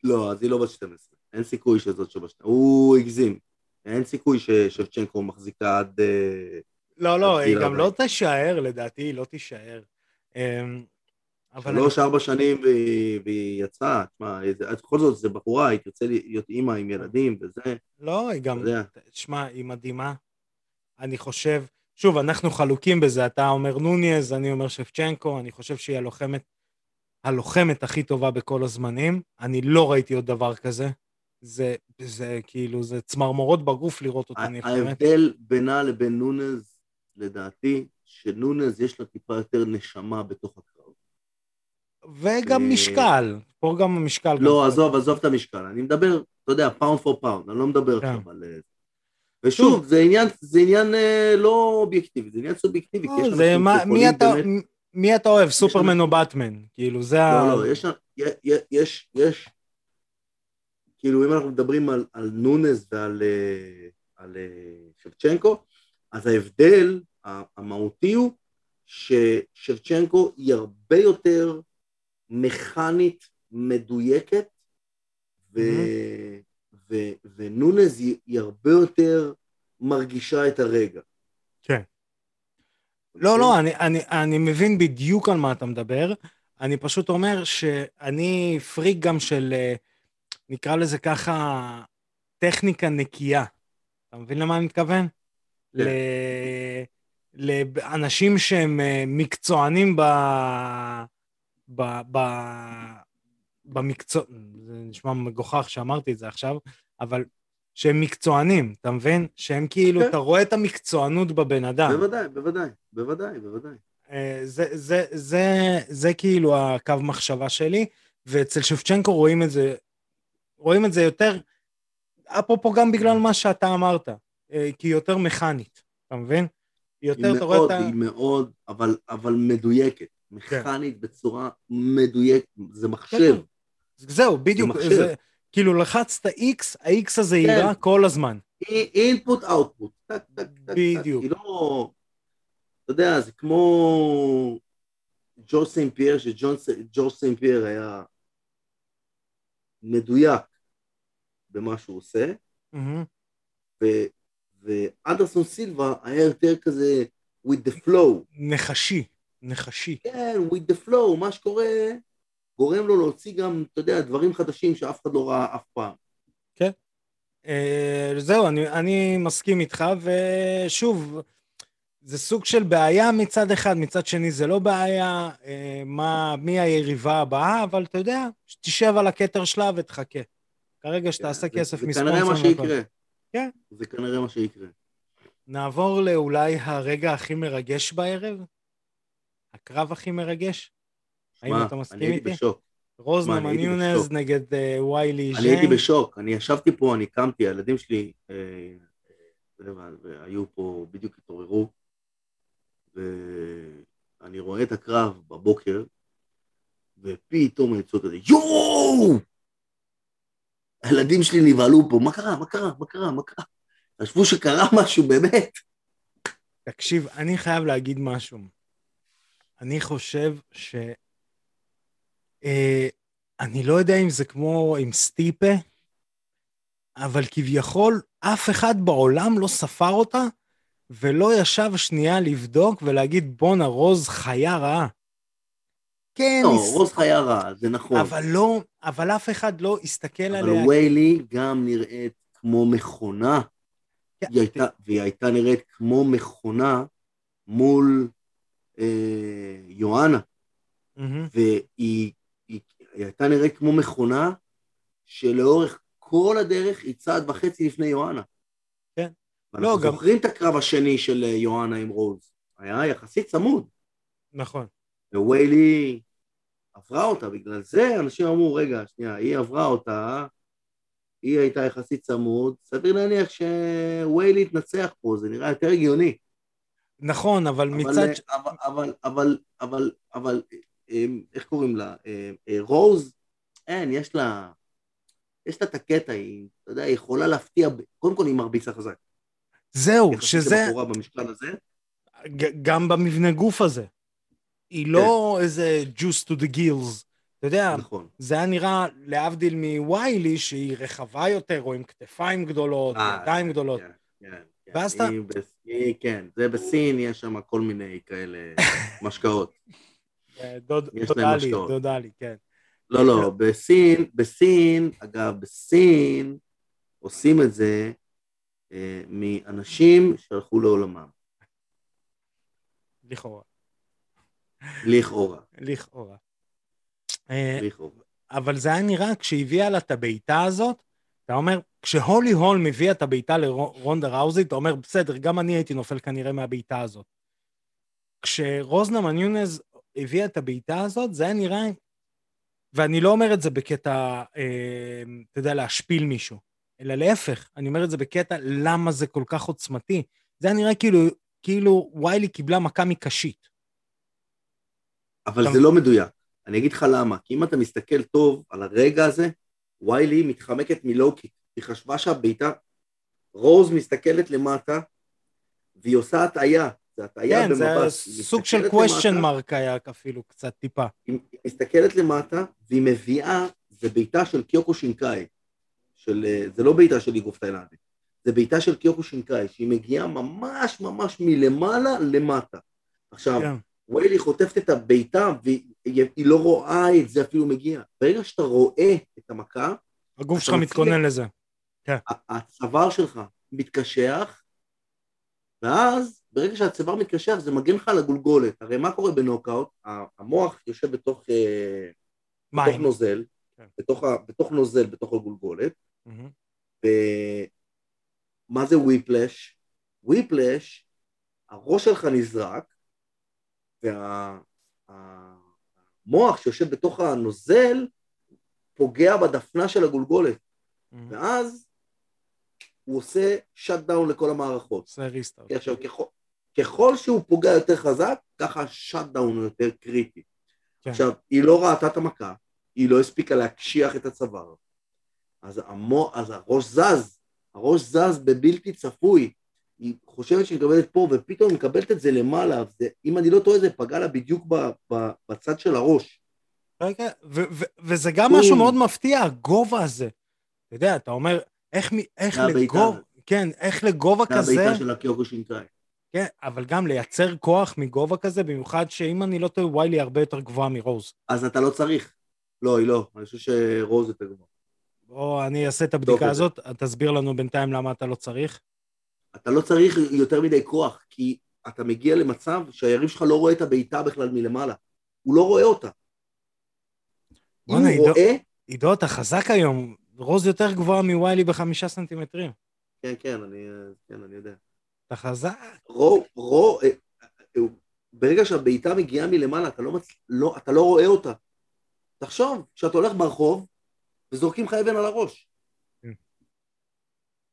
לא, אז היא לא בת 12. אין סיכוי שזאת שבשתיים. הוא הגזים. אין סיכוי ששבצ'נקו מחזיקה עד... אה, לא, לא, היא גם 40. לא תישאר, לדעתי היא לא תישאר. אמ, שלוש, ארבע שנים והיא, יצאה, תשמע, בכל זאת זו בחורה, היא תרצה להיות אימא עם ילדים וזה, לא, היא גם, יודע. שמע, היא מדהימה. אני חושב, שוב, אנחנו חלוקים בזה, אתה אומר נוניז, אני אומר שפצ'נקו, אני חושב שהיא הלוחמת, הלוחמת הכי טובה בכל הזמנים. אני לא ראיתי עוד דבר כזה. זה, זה כאילו, זה צמרמורות בגוף לראות אותה נלחמת. ההבדל בינה לבין נונז, לדעתי, שנונז יש לה טיפה יותר נשמה בתוך הקרב. וגם אה, משקל, פה גם המשקל. גם לא, פה. עזוב, עזוב את המשקל, אני מדבר, אתה יודע, pound for pound, אני לא מדבר כן. עכשיו על... אה, ושוב, זה עניין, זה עניין אה, לא אובייקטיבי, זה עניין סובייקטיבי, כי יש לא, זה אנשים שיכולים באמת... מי אתה אוהב, סופרמן או באטמן? כאילו, זה ה... לא, לא, יש, יש, יש, כאילו אם אנחנו מדברים על, על נונז ועל אה, על, אה, שבצ'נקו, אז ההבדל המהותי הוא ששבצ'נקו היא הרבה יותר מכנית מדויקת, ו, ו, ונונז היא הרבה יותר מרגישה את הרגע. לא, לא, אני, אני, אני מבין בדיוק על מה אתה מדבר. אני פשוט אומר שאני פריק גם של, אה, נקרא לזה ככה, טכניקה נקייה. אתה מבין למה אני מתכוון? כן. ל- לאנשים שהם אה, מקצוענים ב... ב... ב... במקצוע... זה נשמע מגוחך שאמרתי את זה עכשיו, אבל שהם מקצוענים, אתה מבין? שהם כאילו, כן. אתה רואה את המקצוענות בבן אדם. בוודאי, בוודאי, בוודאי, בוודאי. אה, זה, זה, זה, זה כאילו הקו מחשבה שלי, ואצל שבצ'נקו רואים את זה, רואים את זה יותר, אפרופו גם בגלל מה שאתה אמרת, אה, כי היא יותר מכנית, אתה מבין? היא יותר, אתה רואה את ה... היא מאוד, אבל, אבל מדויקת. מכנית בצורה מדויקת, זה מחשב. כן. זהו, בדיוק, מחשב. זה, כאילו לחצת X, ה-X הזה כן. יירה כל הזמן. input output. טק, טק, טק, טק. בדיוק. היא לא... אתה יודע, זה כמו ג'ורג' סן פייר, שג'ורג' סן פייר היה מדויק במה שהוא עושה. ו- ואנדרסון סילבה היה יותר כזה with the flow. נחשי, נחשי. כן, with the flow, מה שקורה גורם לו להוציא גם, אתה יודע, דברים חדשים שאף אחד לא ראה אף פעם. אה, זהו, אני, אני מסכים איתך, ושוב, זה סוג של בעיה מצד אחד, מצד שני זה לא בעיה, אה, מה, מי היריבה הבאה, אבל אתה יודע, תשב על הכתר שלה ותחכה. כרגע שתעשה כן, זה- כסף זה מספונסר. כנראה מה. שיקרה. כן. זה כנראה מה שיקרה. נעבור לאולי הרגע הכי מרגש בערב? הקרב הכי מרגש? האם אתה מסכים אני הייתי איתי? בשוק. אני בשוק. נגד ויילי אני הייתי ז'יין. בשוק, אני ישבתי פה, אני קמתי, הילדים שלי אה, והיו פה, בדיוק התעוררו, ואני רואה את הקרב בבוקר, ופתאום אני צועק כזה, יואו! הילדים שלי נבהלו פה, מה קרה, מה קרה, מה קרה, מה קרה? חשבו שקרה משהו, באמת. תקשיב, אני חייב להגיד משהו. אני חושב ש... אה, אני לא יודע אם זה כמו עם סטיפה, אבל כביכול אף אחד בעולם לא ספר אותה, ולא ישב שנייה לבדוק ולהגיד, בואנה, רוז חיה רעה. כן, לא, הס- רוז חיה רע, זה נכון. אבל לא, אבל אף אחד לא הסתכל אבל עליה. ויילי גם נראית כמו מכונה. כן, היא הייתה, והיא הייתה נראית כמו מכונה מול אה, יואנה, מהמם. והיא היא, היא הייתה נראית כמו מכונה שלאורך כל הדרך היא צעד וחצי לפני יואנה. כן. ואנחנו לא, גם- זוכרים את הקרב השני של אה, יואנה עם רוז. היה יחסית צמוד, נכון. וויילי עברה אותה, בגלל זה אנשים אמרו, רגע, שנייה, היא עברה אותה, היא הייתה יחסית צמוד, סביר להניח שוויילי יתנצח פה, זה נראה יותר הגיוני. נכון, אבל אבל, מצד... אבל, אבל, אבל, אבל, אבל, אמ, איך קוראים לה? אמ, אה, רוז, אין, יש לה, יש לה את הקטע, היא, אתה יודע, היא יכולה להפתיע, קודם כל היא מרביצה חזק. זהו, שזה... לבחורה במשקל הזה, גם במבנה גוף הזה. היא לא איזה juice to the gills, אתה יודע, נכון. זה היה נראה, להבדיל מוויילי, שהיא רחבה יותר, או עם כתפיים גדולות, אה, ידיים גדולות. כן, כן, כן. ואז אתה- כן, זה בסין, יש שם כל מיני כאלה [LAUGHS] משקאות. אה, דוד- יש דודה להם לי, משקאות. דודה לי, כן. לא, לא, בסין, בסין, אגב, בסין עושים את זה אה, מאנשים שהלכו לעולמם, לכאורה. לכאורה, לכאורה. אה, לכאורה. אבל זה היה נראה, כשהביאה לה את הבעיטה הזאת, אתה אומר, כשהולי הולם הביאה את הבעיטה לרונדה ראוזי, אתה אומר, בסדר, גם אני הייתי נופל כנראה מהבעיטה הזאת. כשרוזנה מניונז הביאה את הבעיטה הזאת, זה היה נראה, ואני לא אומר את זה בקטע, אה, אתה יודע, להשפיל מישהו, אלא להפך, אני אומר את זה בקטע למה זה כל כך עוצמתי. זה היה נראה כאילו, כאילו ויילי קיבלה מכה מקשית. אבל אתה- זה לא מדויק. אני אגיד לך למה, כי אם אתה מסתכל טוב על הרגע הזה, ויילי מתחמקת מלואו-קיק. היא חשבה שהבעיטה, רוז מסתכלת למטה, והיא עושה הטעיה, זה הטעיה כן, זה במבט. היה היא סוג של question mark היה אפילו קצת טיפה. היא מסתכלת למטה, והיא מביאה, זה בעיטה של קיוקו שינקאי. של, אה, זה לא בעיטה של איגוף תאילנדי, זה בעיטה של קיוקו שינקאי, שהיא מגיעה ממש ממש מלמעלה למטה. עכשיו, כן. ויילי חוטפת את הבעיטה והיא היא לא רואה את זה אפילו מגיע. ברגע שאתה רואה את המכה, הגוף שלך. מתכונן לזה. ה- הצוואר שלך מתקשח, ואז ברגע שהצוואר מתקשח זה מגן לך על הגולגולת. הרי מה קורה בנוקאוט? המוח יושב בתוך, אה, בתוך. נוזל, כן. בתוך, בתוך נוזל, בתוך הגולגולת. ומה זה וויפלש? whiplash, הראש שלך נזרק, והמוח שיושב בתוך הנוזל פוגע בדפנה של הגולגולת. ואז הוא עושה shut down לכל המערכות. עושה restart. כי עכשיו, ככל, ככל שהוא פוגע יותר חזק, ככה ה shut down הוא יותר קריטי. כן. עכשיו, היא לא ראתה את המכה, היא לא הספיקה להקשיח את הצוואר, אז, המו, אז הראש זז, הראש זז בבלתי צפוי, היא חושבת שהיא מקבלת פה, ופתאום היא מקבלת את זה למעלה, זה, אם אני לא טועה, זה פגע לה בדיוק ב, ב, בצד של הראש. רגע, ו- ו- וזה גם. משהו מאוד מפתיע, הגובה הזה. אתה יודע, אתה אומר, איך מ- איך זה. לגובה, כן, איך לגובה זה כזה, הבעיטה של הקיוקו שינקאי. כן, אבל גם לייצר כוח מגובה כזה, במיוחד שאם אני לא טועה, ויילי הרבה יותר גבוהה מרוז. אז אתה לא צריך. לא, היא לא, אני חושב שרוז יותר גבוה. או אני אעשה את את הבדיקה. הזאת, תסביר לנו בינתיים למה אתה לא צריך. אתה לא צריך יותר מדי כוח, כי אתה מגיע למצב שהיריב שלך לא רואה את הבעיטה בכלל מלמעלה. הוא לא רואה אותה. אם הוא עידו- רואה, עידו, אתה חזק היום. רוז יותר גבוהה מוויילי בחמישה סנטימטרים. כן, כן, אני, כן, אני יודע. אתה חזק. רו, רו, אה, אה, ברגע שהבעיטה מגיעה מלמעלה, אתה לא, מצ... לא, אתה לא רואה אותה. תחשוב, כשאתה הולך ברחוב וזורקים לך אבן על הראש. כן.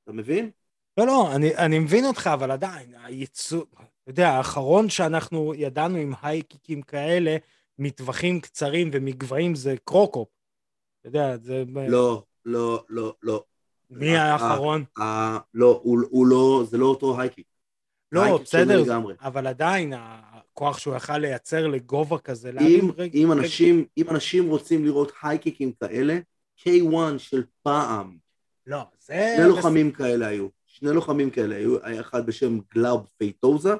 אתה מבין? לא, לא, אני, אני מבין אותך, אבל עדיין, הייצוא, אתה יודע, האחרון שאנחנו ידענו עם הייקיקים כאלה, מטווחים קצרים ומגבהים זה קרוקופ. אתה יודע, זה... לא, לא, לא, לא. מי אה, האחרון? אה, לא, הוא, לא, זה לא אותו הייקיק. לא, בסדר. אבל עדיין, הכוח שהוא יכל לייצר לגובה כזה, להרים אם, רגע... אם, אנשים, אם אנשים רוצים לראות הייקיקים כאלה, K1 של פעם, לא, זה... שני לוחמים כאלה היו. שני לוחמים כאלה היו, היה אחד בשם גלאוב פייטוזה,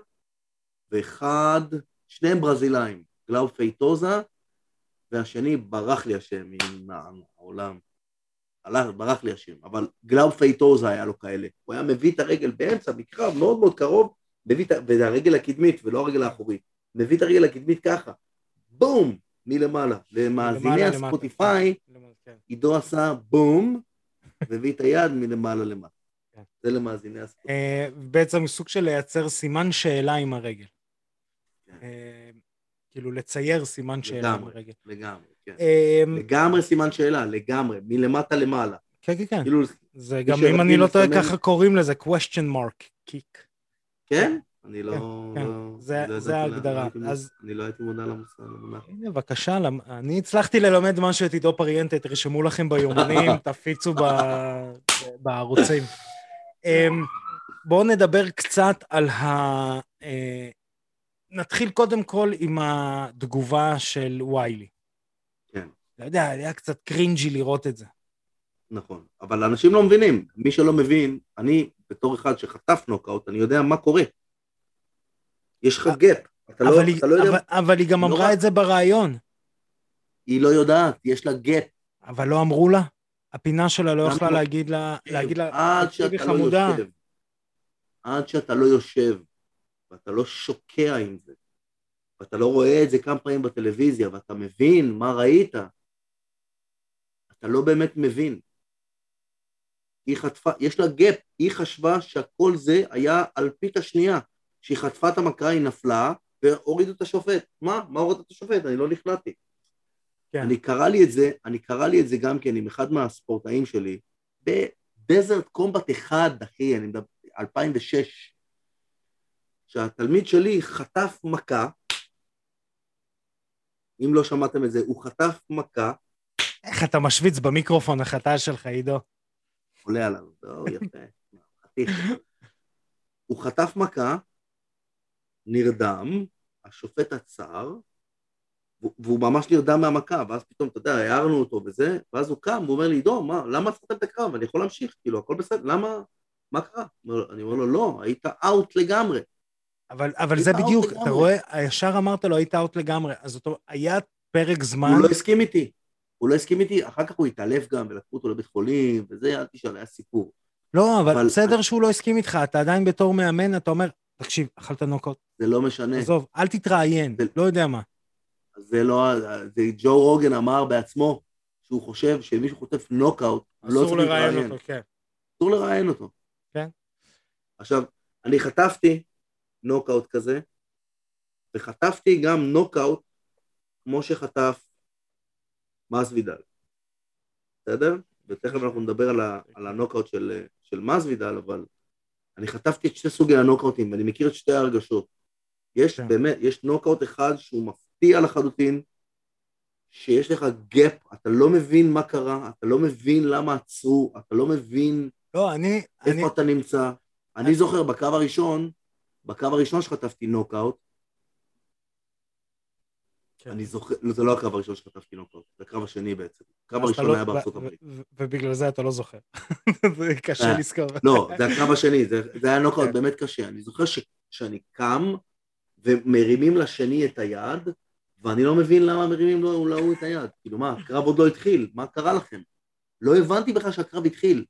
ואחד, שניהם ברזילאים, גלאוב פייטוזה, והשני ברח לי השם מהעולם. הלך, ברח לי השם, אבל גלאוב פייטוזה היה לו כאלה. הוא היה מביא את הרגל באמצע, מקרב מאוד מאוד קרוב, מביא את ה... והרגל הקדמית, ולא הרגל האחורית. מביא את הרגל הקדמית ככה, בום, מלמעלה. למאזיני. הספוטיפיי, כן. עידו עשה בום, והביא את היד מלמעלה למטה. כן. זה למאזיני הספוטיפיי. אה, בעצם סוג של לייצר סימן שאלה עם הרגל. כן. אה, כאילו לצייר סימן שאלה עם לגמרי. הרגל. לגמרי, כן. אה, לגמרי סימן שאלה, לגמרי, מלמטה למעלה. כן, כן, כן. כאילו, זה גם, אם אני לא טועה, לסמן- ככה קוראים לזה question mark kick. כן? אני לא... כן, לא- זה- אני לא זה ההגדרה. אני לא הייתי מודע למונח. הנה, בבקשה, אני הצלחתי ללמד משהו את עידו פריאנטה, תרשמו לכם ביומנים, [LAUGHS] תפיצו ב- בערוצים. אמ, בואו נדבר קצת על ה... אה, נתחיל קודם כל עם התגובה של ויילי. אתה יודע, היה קצת cringy לראות את זה. נכון, אבל אנשים לא מבינים. מי שלא מבין, אני בתור אחד שחטף נוקאוט, אני יודע מה קורה. יש לך gap. אתה לא, היא, אתה לא יודע... אבל, אבל היא גם לא אמרה את זה בריאיון, היא לא יודעת, יש לה gap. אבל לא אמרו לה. הפינה שלה לא יכלה לא? להגיד לה, להגיד לה, עד שאתה לא חמודה, יושב, עד שאתה לא יושב, ואתה לא שוקע עם זה, ואתה לא רואה את זה כמה פעמים בטלוויזיה, ואתה מבין מה ראית, אתה לא באמת מבין. היא חטפה, יש לה gap, היא חשבה שהכל זה היה אלפית השנייה. כשהיא חטפה את המכה היא נפלה, והורידו את השופט. מה? מה הורידו את השופט? אני לא נכנעתי. כן. אני קרה לי את זה, אני קרה לי את זה גם כן עם אחד מהספורטאים שלי, ב Desert Combat אחד, אחי, אני מדבר, 2006, שהתלמיד שלי חטף מכה, אם לא שמעתם את זה, הוא חטף מכה, איך אתה משוויץ במיקרופון החטא שלך, עידו? עולה עליו, לא, יפה. [LAUGHS] הוא חטף מכה, נרדם, השופט עצר, והוא- ממש נרדם מהמכה, ואז פתאום, אתה יודע, הערנו אותו וזה, ואז הוא קם, הוא אומר לי, עידו, מה, למה עצרתם את הקרב? אני יכול להמשיך, כאילו, הכל בסדר, למה, מה קרה? אני אומר לו, לא, היית אאוט לגמרי. אבל, אבל זה בדיוק, אתה לגמרי. רואה, ישר אמרת לו, היית אאוט לגמרי. אז אומרת, היה פרק זמן, הוא לא הסכים איתי, הוא לא הסכים איתי, אחר כך הוא התעלף גם, ולקחו אותו לבית חולים, וזה, אל תשאל, היה סיפור. לא, אבל אבל- בסדר שהוא לא הסכים איתך, אתה עדיין בתור מאמן, אתה אומר, תקשיב, אכלת נוקאוט, זה לא משנה. עזוב, אל תתראיין, זה- לא יודע מה. זה לא, זה ג'ו רוגן אמר בעצמו, שהוא חושב שמישהו חוטף נוקאוט, לא אסור צריך לראיין להתראיין. אותו, כן. אסור לראיין אותו. כן. עכשיו, אני חטפתי נוקאוט כזה, וחטפתי גם נוקאוט כמו שחטף מסוידל. בסדר? ותכף אנחנו נדבר על, ה, על הנוקאוט של, של מסוידל, אבל אני חטפתי את שתי סוגי הנוקאוטים, ואני מכיר את שתי ההרגשות. יש כן. באמת, יש נוקאוט אחד שהוא מפתיע לחלוטין, שיש לך gap, אתה לא מבין מה קרה, אתה לא מבין למה עצרו, אתה לא מבין לא, אני, אני, איפה אתה נמצא. אני זוכר בקרב הראשון, בקרב הראשון שחטפתי נוקאוט. אני זוכר, לא, זה לא הקרב הראשון שחטפתי נוקאוט, זה הקרב השני בעצם. הקרב הראשון לא- היה בארצות הברית. ובגלל זה אתה לא זוכר. [LAUGHS] זה קשה אה, לזכור. לא, זה הקרב השני, זה, היה נוקאוט כן. באמת קשה. אני זוכר שאני קם ומרימים לשני את היד, ואני לא מבין למה מרימים לו להוא את היד. כאילו מה, הקרב עוד לא התחיל, מה קרה לכם? לא הבנתי בכלל שהקרב התחיל.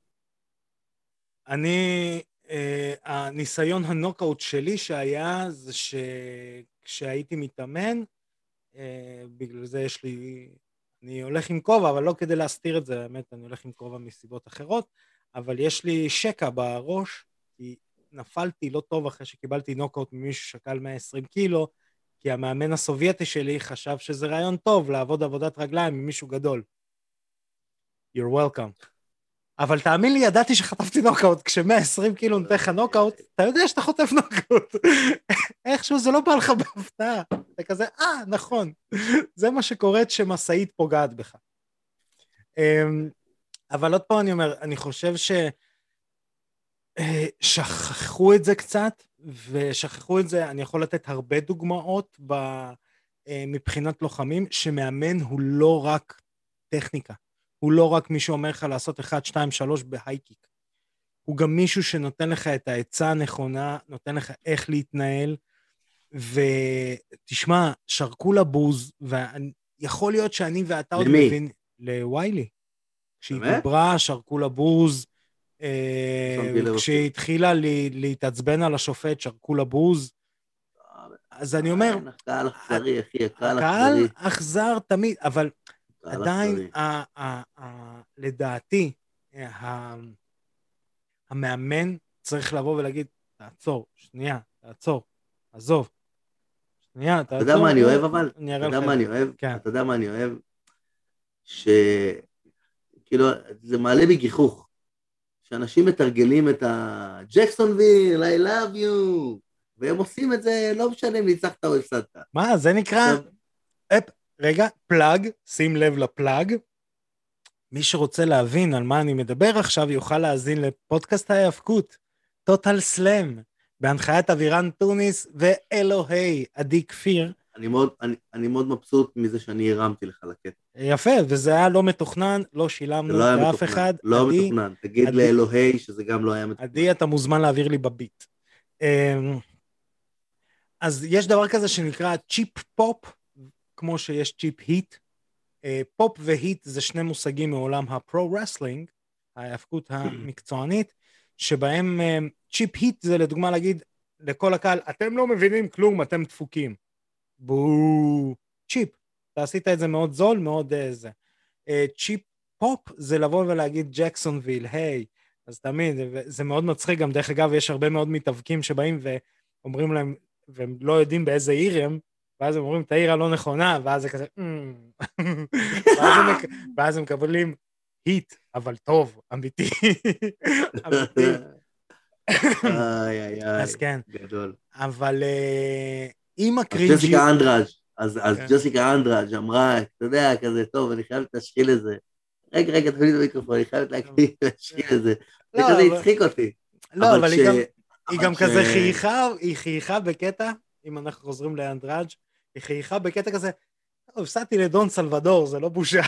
אני, אה, הניסיון הנוקאוט שלי שהיה, זה שכשהייתי מתאמן, בגלל זה יש לי, אני הולך עם כובע, אבל לא כדי להסתיר את זה, האמת, אני הולך עם כובע מסיבות אחרות, אבל יש לי שקע בראש, כי נפלתי לא טוב אחרי שקיבלתי נוקאוט ממישהו ששקל 120 קילו, כי המאמן הסובייטי שלי חשב שזה רעיון טוב לעבוד עבודת רגליים עם מישהו גדול. You're welcome. אבל תאמין לי, ידעתי שחטפתי נוקאוט. כש-120 קילו נותן לך נוקאוט, אתה יודע שאתה חוטף נוקאוט. [LAUGHS] איכשהו זה לא בא לך בהפתעה. אתה כזה, אה, נכון. זה מה שקורה כשמשאית פוגעת בך. אמ, אבל עוד פעם אני אומר, אני חושב ש... אה, את זה קצת, ושכחו את זה, אני יכול לתת הרבה דוגמאות ב... אה, מבחינת לוחמים, שמאמן הוא לא רק טכניקה. הוא לא רק מי שאומר לך לעשות 1, 2, 3 בהייקיק. הוא גם מישהו שנותן לך את העצה הנכונה, נותן לך איך להתנהל, ותשמע, שרקו לבוז, ויכול להיות שאני ואתה עוד? מבין... לוויילי. כשהיא? דיברה, שרקו לבוז, אה, שמתי לב כשהיא התחילה להתעצבן על השופט, שרקו לבוז. אז אני אומר, הקהל אכזרי, אחי, הקהל הקהל אכזרי. אכזר תמיד, אבל עדיין, אכזרי. ה- ה- ה- לדעתי, ה- המאמן צריך לבוא ולהגיד, תעצור, שנייה, תעצור, עזוב. שנייה, תעצור. אתה יודע מה אני אוהב אבל? אני אתה יודע מה אני. אוהב? כן. אתה יודע מה אני אוהב? ש... כאילו, זה מעלה בי גיחוך. שאנשים מתרגלים את ה-ג'קסונוויל, I love you, והם עושים את זה, לא משנה אם ניצחת או הפסדת. מה, זה נקרא... רגע, פלאג, שים לב לפלאג. מי שרוצה להבין על מה אני מדבר עכשיו, יוכל להאזין לפודקאסט ההיאבקות, Total Slam, בהנחיית אבירן טוניס ואלוהי עדי כפיר. אני מאוד, אני, אני מאוד מבסוט מזה שאני הרמתי לך לקטע. יפה, וזה היה לא מתוכנן, לא שילמנו זה לא היה לאף מתוכנן. אחד. לא עדי, מתוכנן. תגיד עדי- לאלוהי שזה גם לא היה מתוכנן. עדי, אתה מוזמן להעביר לי בביט. אמ, אז יש דבר כזה שנקרא cheap pop, כמו שיש cheap heat. אה, pop ו heat זה שני מושגים מעולם ה pro wrestling, ההאבקות [CLEARS THROAT] המקצוענית, שבהם אה, cheap heat זה לדוגמה להגיד לכל הקהל, אתם לא מבינים כלום, אתם דפוקים. בואו, cheap. אתה עשית את זה מאוד זול, מאוד אה, זה. cheap pop זה לבוא ולהגיד ג'קסונוויל, היי, אז תמיד, זה מאוד מצחיק, גם דרך אגב, יש הרבה מאוד מתאבקים שבאים ואומרים להם, והם לא יודעים באיזה עיר הם, ואז הם אומרים את העיר הלא נכונה, ואז זה כזה, "אמ." [LAUGHS] ואז, הם, מק- ואז הם מקבלים היט, אבל טוב, אמיתי. [LAUGHS] אמיתי. איי, איי, איי. אז כן, גדול. אבל אה, עם אז. ג'סיקה אנדראז', אז כן. ג'סיקה אנדראז' אמרה, אתה יודע, כזה, טוב, אני חייבת להשחיל את זה. רגע, רגע, תביא לי את המיקרופון, אני חייבת להקריא, להשחיל את זה. זה לא, כזה הצחיק אותי. לא, אבל היא גם... כזה חייכה, היא חייכה בקטע, אם אנחנו חוזרים לאנדראג', היא חייכה בקטע כזה, "טוב, הפסדתי לדון סלבדור, זה לא בושה.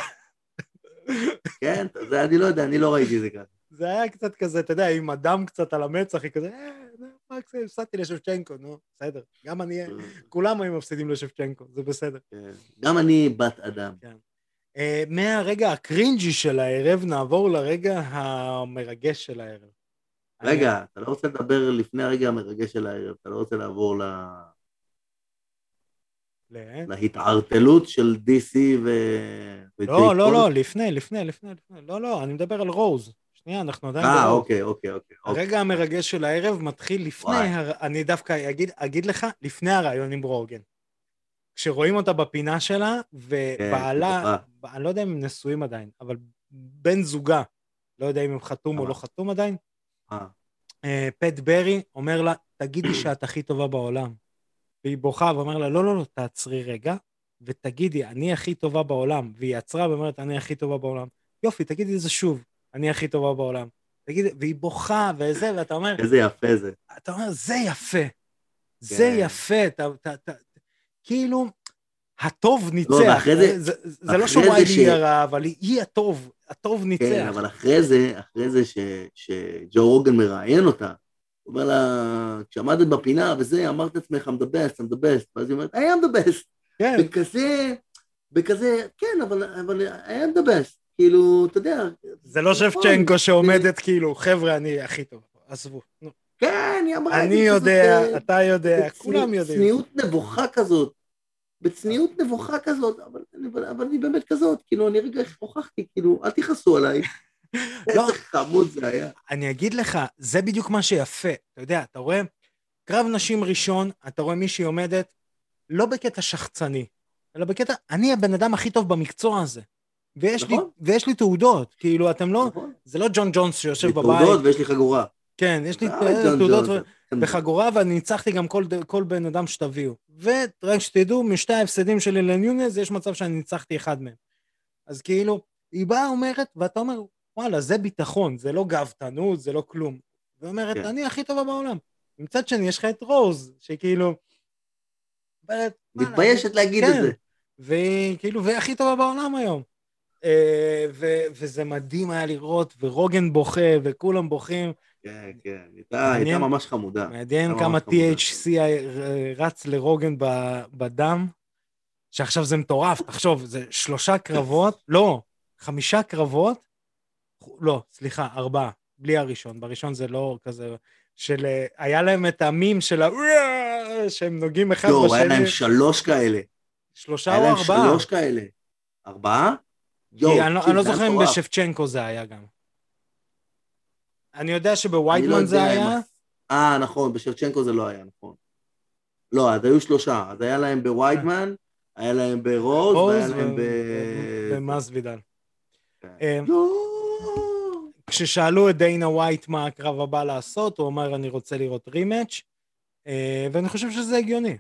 כן, זה אני לא יודע, אני לא ראיתי את זה ככה. זה היה קצת כזה, אתה יודע, עם הדם קצת על המצח, היא כזה, אה, הפסדתי לשבצ'נקו, נו, בסדר. גם אני, כולם היו מפסידים לשבצ'נקו, זה בסדר. כן. גם אני בת אדם. אה, מהרגע הקרינג'י של הערב, נעבור לרגע המרגש של הערב. רגע, אתה לא רוצה לדבר לפני הרגע המרגש של הערב, אתה לא רוצה לעבור ל- להתערטלות של DC ו... לא, לא? לא, לפני, לפני, לפני, לפני. לא, לא, אני מדבר על רוז. שנייה, אנחנו עדיין אה. אוקיי, אוקיי, אוקיי. אוקיי. הרגע המרגש של הערב מתחיל לפני. הר... אני דווקא אגיד, אגיד לך, לפני הרעיון עם ברוגן. כשרואים אותה בפינה שלה, ובעלה, בטוחה. אני לא יודע אם הם נשואים עדיין, אבל בן זוגה, לא יודע אם הם חתום או אה. לא חתום עדיין, אה, אה, פט ברי אומר לה, תגידי שאת הכי טובה בעולם. והיא בוכה ואומר לה, לא, לא, לא, תעצרי רגע, ותגידי, אני הכי טובה בעולם. והיא עצרה ואומרת, אני הכי טובה בעולם. יופי, תגידי את זה שוב, אני הכי טובה בעולם. תגידי, והיא בוכה וזה, ואתה אומר, איזה יפה זה. אתה אומר, זה יפה. זה כן. יפה, אתה, אתה, אתה, כאילו, הטוב ניצח. ואחרי זה- זה, זה, זה לא זה ש- היא הרע, אבל היא, הטוב, הטוב ניצח. כן, אבל אחרי זה, אחרי זה ש- שג'ו רוגן מראיין אותה, אומר לה, כשעמדת בפינה וזה, אמרת לעצמך, I'm the best, I'm the best, ואז היא אומרת, I am the best. כן, בכזה, בכזה, כן, אבל, אבל I am the best. כאילו, אתה יודע, זה לא נכון, שבצ'נקו שעומדת כאילו, חבר'ה, אני הכי טוב, עזבו. כן, היא אמרה... אני יודע, כזאת, אתה יודע, כולם יודעים. צניעות נבוכה כזאת. בצניעות נבוכה כזאת, אבל, אבל, אבל אני באמת כזאת, כאילו, אני רגע הוכחתי, כאילו, אל תכעסו עליי. לא. איזה חמוד זה היה. אני אגיד לך, זה בדיוק מה שיפה. אתה יודע, אתה רואה קרב נשים ראשון, אתה רואה מישהי עומדת, לא בקטע שחצני, אלא בקטע, אני הבן אדם הכי טוב במקצוע הזה. ויש, לי, נכון. ויש לי תעודות, כאילו, אתם לא, נכון? זה לא ג'ון ג'ונס שיושב יש לי בבית. תעודות ויש לי חגורה. כן, יש לי אה, תעודות וחגורה, ואני ניצחתי גם כל, כל בן אדם שתביאו. ורק שתדעו, משתי ההפסדים שלי לניונז, יש מצב שאני ניצחתי אחד מהם. אז כאילו, היא באה אומרת, ואתה אומר, וואלה, זה ביטחון, זה לא גאוותנות, זה לא כלום. ואומרת, כן. אני הכי טובה בעולם. מצד שני, יש לך את רוז, שכאילו... אומרת, "וואלה, מתביישת להגיד כן. את זה. והיא כאילו, והיא הכי טובה בעולם היום. אה, ו- וזה מדהים היה לראות, ורוגן בוכה, וכולם בוכים. כן, כן, הייתה. הייתה ממש חמודה. מעניין כמה. THC רץ לרוגן ב- בדם, שעכשיו זה מטורף, תחשוב, זה שלושה קרבות, לא, חמישה קרבות, לא, סליחה, ארבעה, בלי הראשון, בראשון זה לא כזה, של, אה, היה להם את המים של ה... שהם נוגעים אחד יואו, היה להם בשני, שלוש כאלה. שלושה היה או להם ארבעה. שלוש כאלה. ארבעה? יואו, אני לא- לא היה זוכר אם. בשפצ'נקו זה היה גם. אני יודע אני לא שבווייטמן זה היה, אה, נכון, בשרצ'נקו זה לא היה, נכון. לא, אז היו שלושה. אז היה להם בוויידמן, היה להם ברוז, והיה להם ב... ומסוידל. כן. אה. כששאלו את דיינה ווייט מה הקרב הבא לעשות, הוא אמר, אני רוצה לראות רימאץ', אה, ואני חושב שזה הגיוני.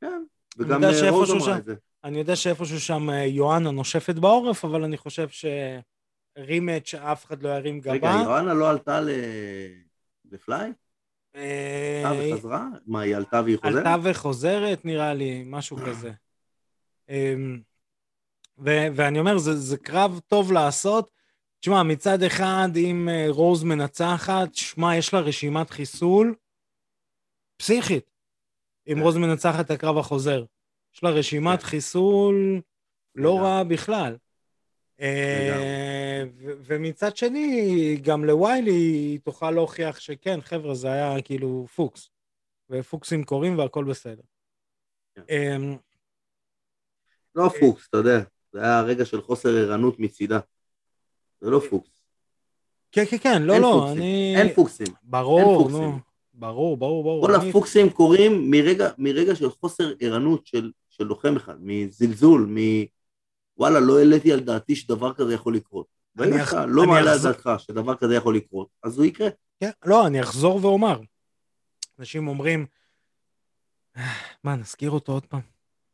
כן, וגם אה, רוז אמרה את זה. אני יודע שאיפשהו שם אה, יואנה נושפת בעורף, אבל אני חושב שרימאץ' אף אחד לא ירים רגע, גבה. יואנה לא עלתה ל- לפליי? עלתה וחזרה? מה, היא עלתה והיא חוזרת? עלתה וחוזרת, נראה לי, משהו כזה. אמ, ואני אומר, זה קרב טוב לעשות. תשמע, מצד אחד, אם אה, רוז מנצחת, שמע, יש לה רשימת חיסול פסיכית. אם כן. רוז מנצחת את הקרב החוזר. יש לה רשימת כן. חיסול לא. רעה בכלל. אה, ומצד שני, גם לוויילי היא תוכל להוכיח שכן, חבר'ה, זה היה כאילו פוקס. ופוקסים קורים והכל בסדר. כן. אמ, לא פוקס, אתה יודע. זה היה רגע של חוסר ערנות מצידה. זה לא פוקס. כן, כן, כן, לא, אין לא, פוקסים. אני... אין פוקסים. ברור, פוקסים. נו. ברור, ברור, ברור. כל אני- הפוקסים קורים מרגע, מרגע של חוסר ערנות של, של לוחם אחד, מזלזול, מ... וואלה, לא העליתי על דעתי שדבר כזה יכול לקרות. אני ברגע אח- שאתה לא מעלה על אחזור- דעתך שדבר כזה יכול לקרות, אז הוא יקרה. כן, לא, אני אחזור ואומר. אנשים אומרים, "אה, מה, נזכיר אותו עוד פעם?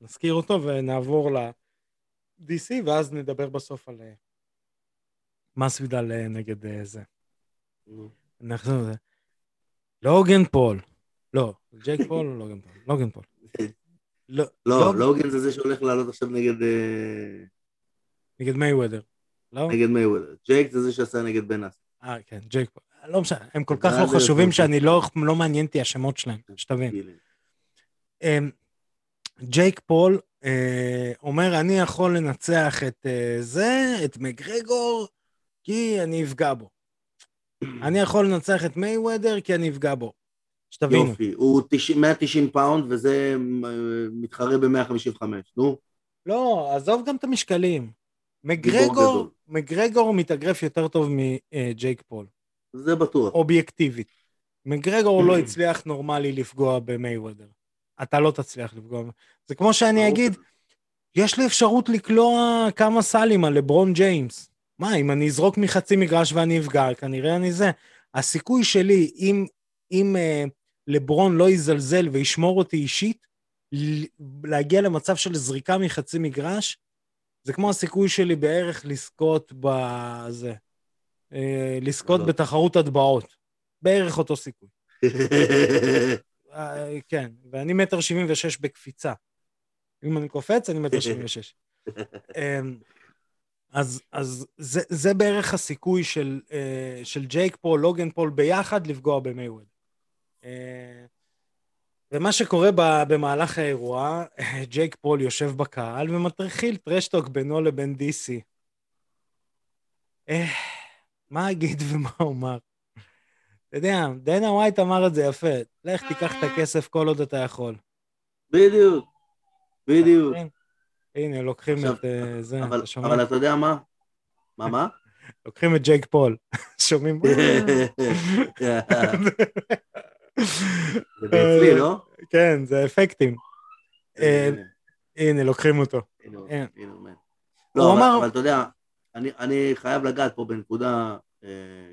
נזכיר אותו ונעבור ל-DC, ואז נדבר בסוף על אה, מסוידל אה, נגד אה, זה. נחזור לזה. לוגן פול. לא, ג'ייק [LAUGHS] פול או לוגן פול? לוגן פול. לא, לא, לוגן זה זה שהולך לעלות עכשיו נגד, אה, נגד מייוודר. לא? נגד מייוודר. ג'ייק זה זה שעשה נגד בן אס. אה, כן, ג'ייק פול. לא משנה, הם כל כך לא חשובים שאני לא לא מעניין אותי השמות שלהם, שתבין. אמ, ג'ייק פול אה, אומר, אני יכול לנצח את אה, זה, את מגרגור, כי אני אפגע בו. אני יכול לנצח את מייוודר כי אני אפגע בו. שתבינו. יופי, הוא 90 190 פאונד וזה אה, מתחרה ב-155, נו. לא, עזוב גם את המשקלים. מגרגור. מגרגור מתאגרף יותר טוב מג'ייק פול, זה בטוח. אובייקטיבית. מגרגור לא הצליח נורמלי לפגוע במייוודר. אתה לא תצליח לפגוע. זה כמו שאני אגיד. יש לי אפשרות לקלוע כמה סלים על לברון ג'יימס. מה, אם אני אזרוק מחצי מגרש ואני אפגע, כנראה אני זה. הסיכוי שלי, אם, אם אה, לברון לא יזלזל וישמור אותי אישית, להגיע למצב של זריקה מחצי מגרש, זה כמו הסיכוי שלי בערך לזכות בזה. אה, לזכות לא. בתחרות הטבעות. בערך אותו סיכוי. [LAUGHS] אה, כן, ואני מטר שבעים ושש בקפיצה. אם אני קופץ, אני מטר שבעים ושש. [LAUGHS] אז, אז זה, זה בערך הסיכוי של, אה, של ג'ייק פול, לוגן פול ביחד לפגוע במייווד. אה, ומה שקורה ב, במהלך האירוע, [LAUGHS] ג'ייק פול יושב בקהל ומתחיל trash talk בינו לבין DC. אה, מה אגיד [LAUGHS] ומה אומר? אתה יודע, דנה ווייט אמר את זה יפה, לך תיקח את הכסף כל עוד אתה יכול. בדיוק, בדיוק. הנה, לוקחים עכשיו, את אה, זה, אבל, אתה שומע? אבל אתה יודע מה? מה, מה? [LAUGHS] לוקחים את ג'ייק פול. [LAUGHS] שומעים? [LAUGHS] זה אצלי, לא? כן, זה אפקטים. אה, הנה, לוקחים אותו. הנה הוא. הנה הוא לא, אבל- אתה יודע, אני- חייב לגעת פה בנקודה, אה,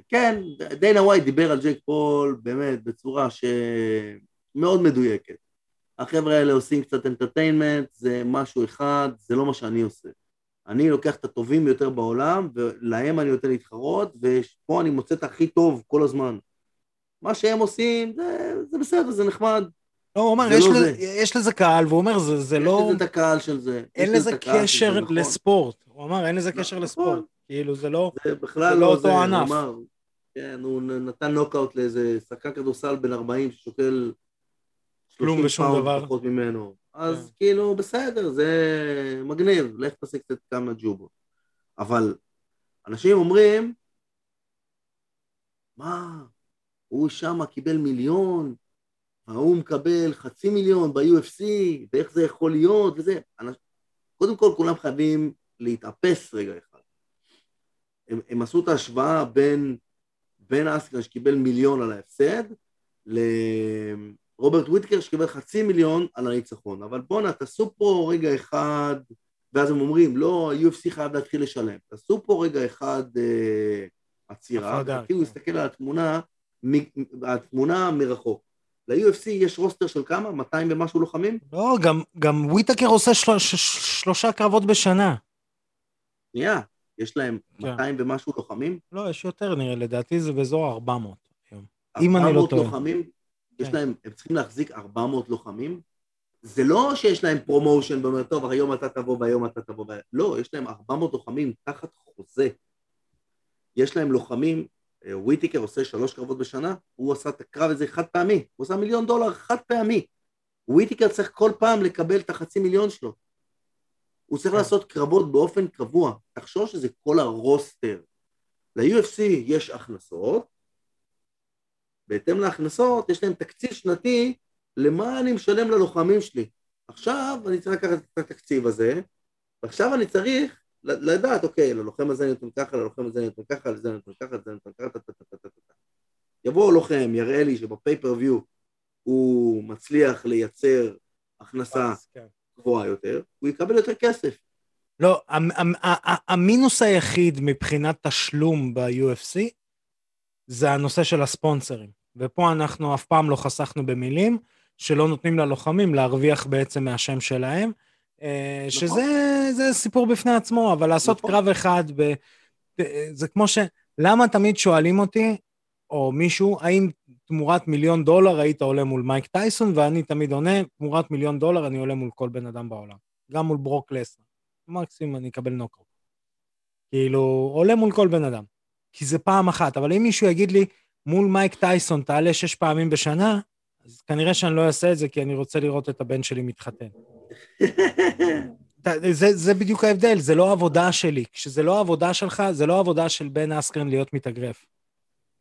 כן, דיינה ווייט דיבר על ג'ייק פול באמת בצורה שמאוד מדויקת. החבר'ה האלה עושים קצת entertainment, זה משהו אחד, זה לא מה שאני עושה. אני לוקח את הטובים ביותר בעולם, ולהם אני נותן להתחרות, ופה אני מוצא את הכי טוב כל הזמן. מה שהם עושים, זה, זה בסדר, זה נחמד. לא, הוא זה יש לא לזה- זה. יש לזה קהל, והוא אומר, זה זה לא... יש לזה את הקהל של זה. אין יש לזה של קשר זה, נכון. לספורט. הוא אמר, אין לזה קשר נכון. לספורט. כאילו, זה לא... זה בכלל זה לא לא אותו זה, הוא ענף. אמר, כן, הוא נתן נוקאוט לאיזה שחקן כדורסל בן 40 ששוקל כלום 30 ושום דבר. פחות ממנו. אז כן. כאילו, בסדר, זה מגניב, לך תעשה קצת כמה ג'ובות. אבל אנשים אומרים, מה, הוא שמה קיבל מיליון, ההוא מקבל חצי מיליון ב-UFC, ואיך זה יכול להיות, וזה. אנש... קודם כל, כולם חייבים להתאפס רגע אחד. הם, הם עשו את ההשוואה בין, בין אסקר שקיבל מיליון על ההפסד, לרוברט וויטקר שקיבל חצי מיליון על הניצחון. אבל בואנה, תעשו פה רגע אחד, ואז הם אומרים, לא, ה-UFC חייב להתחיל לשלם. תעשו פה רגע אחד אה, עצירה, ותתחילו כן. להסתכל על התמונה, מ, התמונה מרחוק. ל-UFC יש רוסטר של כמה? 200 ומשהו לוחמים? לא, גם- גם וויטקר עושה של- ש- שלושה קרבות בשנה. שנייה, יש להם כן. 200 ומשהו לוחמים? לא, יש יותר נראה, לדעתי זה באזור ה-400 היום. אם אני לא 400 טועה. לוחמים, יש כן. להם, הם צריכים להחזיק 400 לוחמים. זה לא שיש להם promotion ואומר, טוב, היום אתה תבוא והיום אתה תבוא. וה-" לא, יש להם 400 לוחמים תחת חוזה. יש להם לוחמים, אה, וויטיקר עושה שלוש קרבות בשנה, הוא עשה את הקרב הזה חד פעמי, הוא עשה מיליון דולר חד פעמי. וויטיקר צריך כל פעם לקבל את החצי מיליון שלו. הוא צריך כן. לעשות קרבות באופן קבוע. תחשוב שזה כל הרוסטר. ל-UFC יש הכנסות, בהתאם להכנסות יש להם תקציב שנתי למה אני משלם ללוחמים שלי. עכשיו אני צריך לקחת את התקציב הזה, ועכשיו אני צריך לדעת, אוקיי, ללוחם הזה אני נותן ככה, ללוחם הזה אני נותן ככה, לזה אני נותן ככה, לזה אני נותן ככה, טה, טה, טה, טה, טה, טה. יבוא לוחם, יראה לי שבפייפריוויו הוא מצליח לייצר הכנסה כן. גבוהה יותר, הוא יקבל יותר כסף. לא, המינוס היחיד מבחינת תשלום ב-UFC זה הנושא של הספונסרים. ופה אנחנו אף פעם לא חסכנו במילים, שלא נותנים ללוחמים להרוויח בעצם מהשם שלהם, אה, נכון. שזה זה סיפור בפני עצמו, אבל לעשות נכון. קרב אחד, ב, זה כמו ש... למה תמיד שואלים אותי, או מישהו, האם תמורת מיליון דולר היית עולה מול מייק טייסון, ואני תמיד עונה, תמורת מיליון דולר אני עולה מול כל בן אדם בעולם. גם מול ברוק לסנר. מקסימום אני אקבל נוקאוט. כאילו, עולה מול כל בן אדם. כי זה פעם אחת, אבל אם מישהו יגיד לי, מול מייק טייסון תעלה שש פעמים בשנה, אז כנראה שאני לא אעשה את זה, כי אני רוצה לראות את הבן שלי מתחתן. זה, זה בדיוק ההבדל, זה לא העבודה שלי. כשזה לא העבודה שלך, זה לא העבודה של בן אסקרן להיות מתאגרף.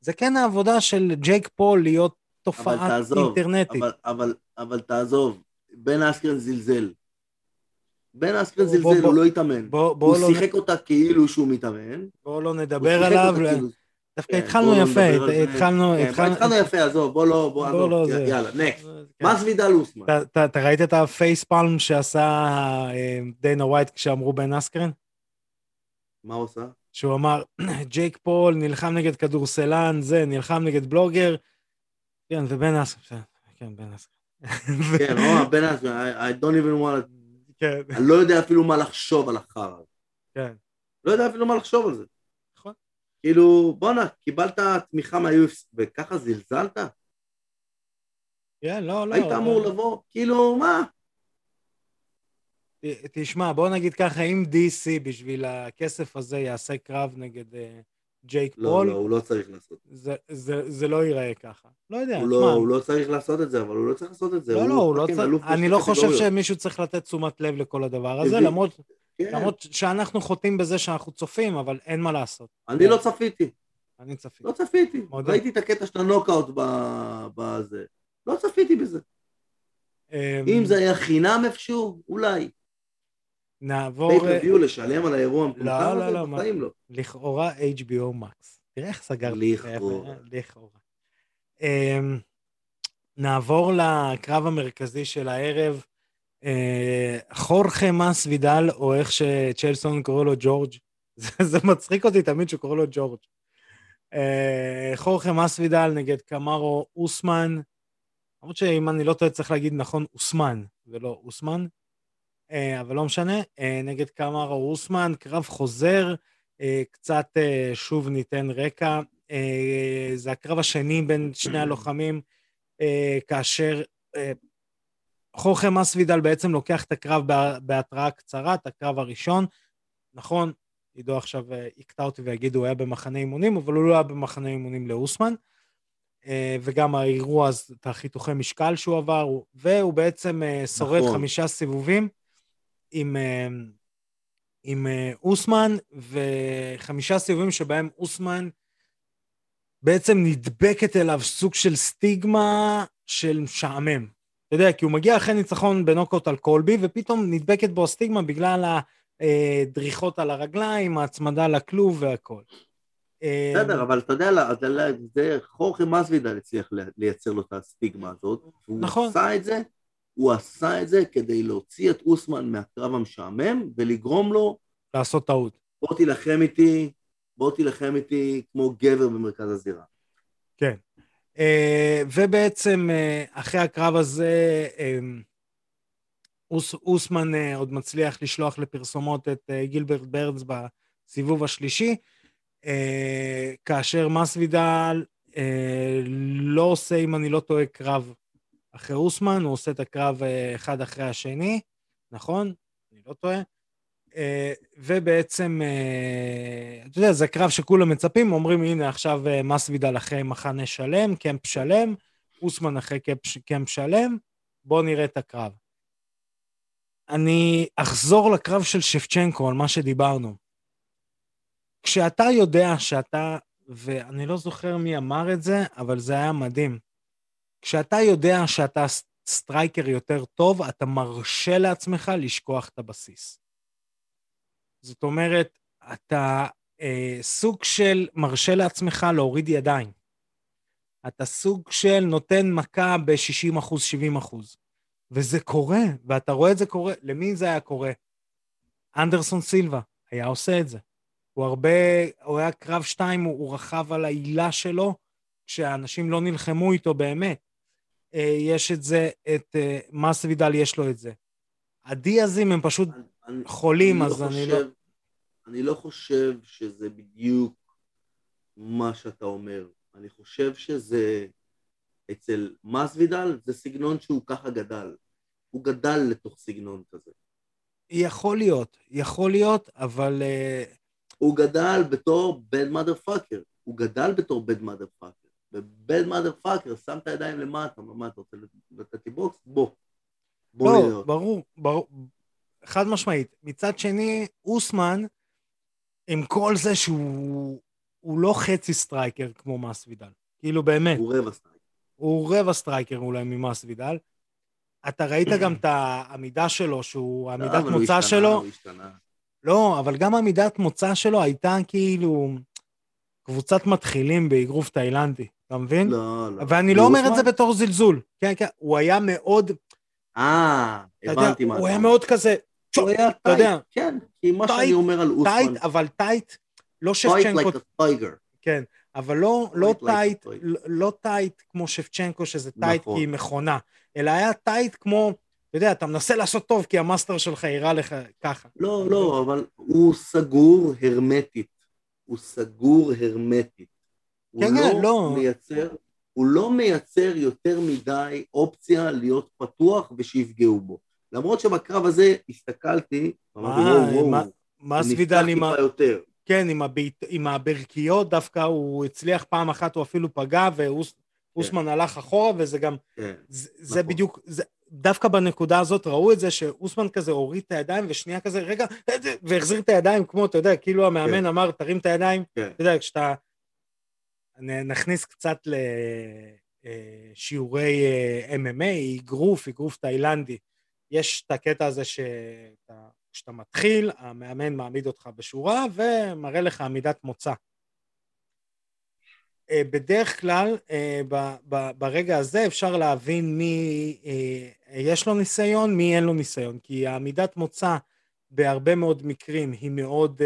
זה כן העבודה של ג'ייק פול להיות תופעה אבל תעזוב, אינטרנטית. אבל, אבל, אבל תעזוב, בן אסקרן זלזל. בן אסקרן בוא, זלזל, בוא. הוא לא התאמן. בוא, הוא לא, שיחק אותה כאילו שהוא מתאמן. בוא לא נדבר עליו. כאילו- דווקא כן, התחלנו לא יפה. התחלנו... כן, התחלנו- התחלנו יפה, עזוב, בוא לא, בוא, לא זה. יאללה, נקסט. כן. מסוידל אוסמן. אתה- ראית את ה facepalm שעשה אה, דיינה ווייט כשאמרו בן אסקרן? מה הוא עושה? שהוא אמר, [CLEARS THROAT] ג'ייק פול נלחם נגד כדורסלן, זה, נלחם נגד בלוגר. כן, ובן אסקרן, כן, בן אסקרן. כן, בן אסקרן, I don't even want to... כן, אני לא יודע אפילו מה לחשוב על החרא. הזה. כן. לא יודע אפילו מה לחשוב על זה. נכון. כאילו, בואנה, קיבלת תמיכה מה-UFC, וככה זלזלת? כן, לא, לא. היית אמור לבוא, כאילו, מה? תשמע, בוא נגיד ככה, אם DC בשביל הכסף הזה יעשה קרב נגד אה, ג'ייק לא, פול, לא, הוא לא צריך לעשות. זה- זה זה לא ייראה ככה. לא יודע, הוא. לא, הוא לא צריך לעשות את זה, אבל הוא לא צריך לעשות את זה. לא, לא, הוא לא צריך, אני לא חושב. שמישהו צריך לתת תשומת לב לכל הדבר הזה, למרות כן. למרות שאנחנו חוטאים בזה שאנחנו צופים, אבל אין מה לעשות. אני לא צפיתי, אני צפיתי. לא צפיתי. מודה. ראיתי את הקטע של הנוקאוט בזה. לא צפיתי בזה. אמ, אם זה היה חינם איפשהו, אולי. נעבור, אה, פייפריוויו לשלם על האירוע המפורסם לא, לא, הזה, לא, בחיים לא. לכאורה HBO Max. תראה איך סגרתי. לכאורה. לכאורה. אמ, נעבור לקרב המרכזי של הערב. אה, חורכה מס וידל, או איך שצ'לסון קורא לו ג'ורג'. [LAUGHS] זה, מצחיק אותי תמיד שקורא לו ג'ורג'. אה, חורכה מס וידל נגד קמרו אוסמן. למרות שאם אני לא טועה צריך להגיד נכון אוסמן, ולא אוסמן. אה, אבל לא משנה, אה, נגד קמרו אוסמן, קרב חוזר, אה, קצת שוב ניתן רקע. זה הקרב השני בין שני הלוחמים, כאשר חורכה מסוידל בעצם לוקח את הקרב בה- בהתראה קצרה, את הקרב הראשון. נכון, עידו עכשיו יקטע אותי ויגיד הוא היה במחנה אימונים, אבל הוא לא היה במחנה אימונים לאוסמן. וגם האירוע, את החיתוכי משקל שהוא עבר, הוא- והוא בעצם שורד נכון. חמישה סיבובים עם, אה, עם אה, אוסמן, וחמישה סיבובים שבהם אוסמן בעצם נדבקת אליו סוג של סטיגמה של משעמם. אתה יודע, כי הוא מגיע אחרי ניצחון בנוקאוט על קולבי, ופתאום נדבקת בו הסטיגמה בגלל הדריכות על הרגליים, ההצמדה לכלוב והכל. בסדר, אבל אתה יודע, זה חורכה מסוידל הצליח לייצר לו את הסטיגמה הזאת. נכון. עשה את זה, הוא עשה את זה כדי להוציא את אוסמן מהקרב המשעמם ולגרום לו, לעשות טעות. בוא תילחם איתי, בוא תילחם איתי כמו גבר במרכז הזירה. כן. אה, ובעצם אה, אחרי הקרב הזה, אה, אוס, אוסמן עוד מצליח לשלוח לפרסומות את גילברט ברדס בסיבוב השלישי, כאשר מסוידל לא עושה, אם אני לא טועה, קרב אחרי אוסמן, הוא עושה את הקרב אה, אחד אחרי השני, נכון? אני לא טועה. אה, ובעצם, אה, אתה יודע, זה קרב שכולם מצפים, אומרים, הנה, עכשיו מסוידל אחרי מחנה שלם, קמפ שלם, אוסמן אחרי camp, שלם, בואו נראה את הקרב. אני אחזור לקרב של שבצ'נקו, על מה שדיברנו. כשאתה יודע שאתה, ואני לא זוכר מי אמר את זה, אבל זה היה מדהים. כשאתה יודע שאתה striker יותר טוב, אתה מרשה לעצמך לשכוח את הבסיס. זאת אומרת, אתה אה, סוג של מרשה לעצמך להוריד ידיים. אתה סוג של נותן מכה ב-60 אחוז, 70 אחוז. וזה קורה, ואתה רואה את זה קורה. למי זה היה קורה? אנדרסון סילבה היה עושה את זה. הוא הרבה, הוא היה קרב שתיים, הוא, הוא רכב על העילה שלו, כשאנשים לא נלחמו איתו באמת. אה, יש את זה, את אה, מסוידל יש לו את זה. הדיאזים הם פשוט אני, חולים, אני אז לא אני חושב, לא... אני לא חושב שזה בדיוק מה שאתה אומר. אני חושב שזה, אצל מסוידל זה סגנון שהוא ככה גדל. הוא גדל לתוך סגנון כזה. יכול להיות, יכול להיות, אבל... Uh... הוא גדל בתור בן motherfucker. הוא גדל בתור בן motherfucker. ובן motherfucker שם את הידיים למטה, מה אתה רוצה לתת לי בוקס? בוא. בוא לא, נראה. ברור, ברור. חד משמעית. מצד שני, אוסמן, עם כל זה שהוא לא חצי striker כמו מסוידל. כאילו באמת. הוא רבע striker. הוא רבע striker אולי ממסוידל. אתה ראית [CLEARS THROAT] גם את העמידה שלו, שהוא, לא, עמידת מוצא שלו. הוא השתנה. לא, אבל גם עמידת מוצא שלו הייתה כאילו קבוצת מתחילים באגרוף תאילנדי, אתה מבין? לא, לא. ואני לא אומר את זה בתור זלזול. כן, כן, הוא היה מאוד... אה, הבנתי מה אתה הוא היה מאוד כזה... הוא היה tight, כן, כי מה שאני אומר על אוסמן... tight, אבל tight, לא שבצ'נקו... tight like a tiger. כן, אבל לא, לא tight, לא tight כמו שבצ'נקו, שזה tight נכון. כי היא מכונה, אלא היה tight כמו... אתה יודע, אתה מנסה לעשות טוב כי המאסטר שלך הראה לך ככה. לא, לא, אבל הוא סגור הרמטית. הוא סגור הרמטית. כן, כן, לא. לא. מייצר, הוא לא מייצר יותר מדי אופציה להיות פתוח ושיפגעו בו. למרות שבקרב הזה הסתכלתי, אמרתי, וואו, וואו, מה סבידל עם ה... כן, עם, הבית, עם הברכיות, דווקא הוא הצליח פעם אחת, הוא אפילו פגע, ואוסמן כן. הלך אחורה, וזה גם, כן, זה, נכון. זה בדיוק, זה, דווקא בנקודה הזאת ראו את זה שאוסמן כזה הוריד את הידיים ושנייה כזה רגע והחזיר את הידיים כמו אתה יודע כאילו המאמן כן. אמר תרים את הידיים כן. אתה יודע כשאתה נכניס קצת לשיעורי אה, אה, MMA אגרוף אגרוף תאילנדי. יש את הקטע הזה שכשאתה מתחיל המאמן מעמיד אותך בשורה ומראה לך עמידת מוצא. אה, בדרך כלל ברגע הזה אפשר להבין מי יש לו ניסיון, מי אין לו ניסיון, כי העמידת מוצא בהרבה מאוד מקרים היא מאוד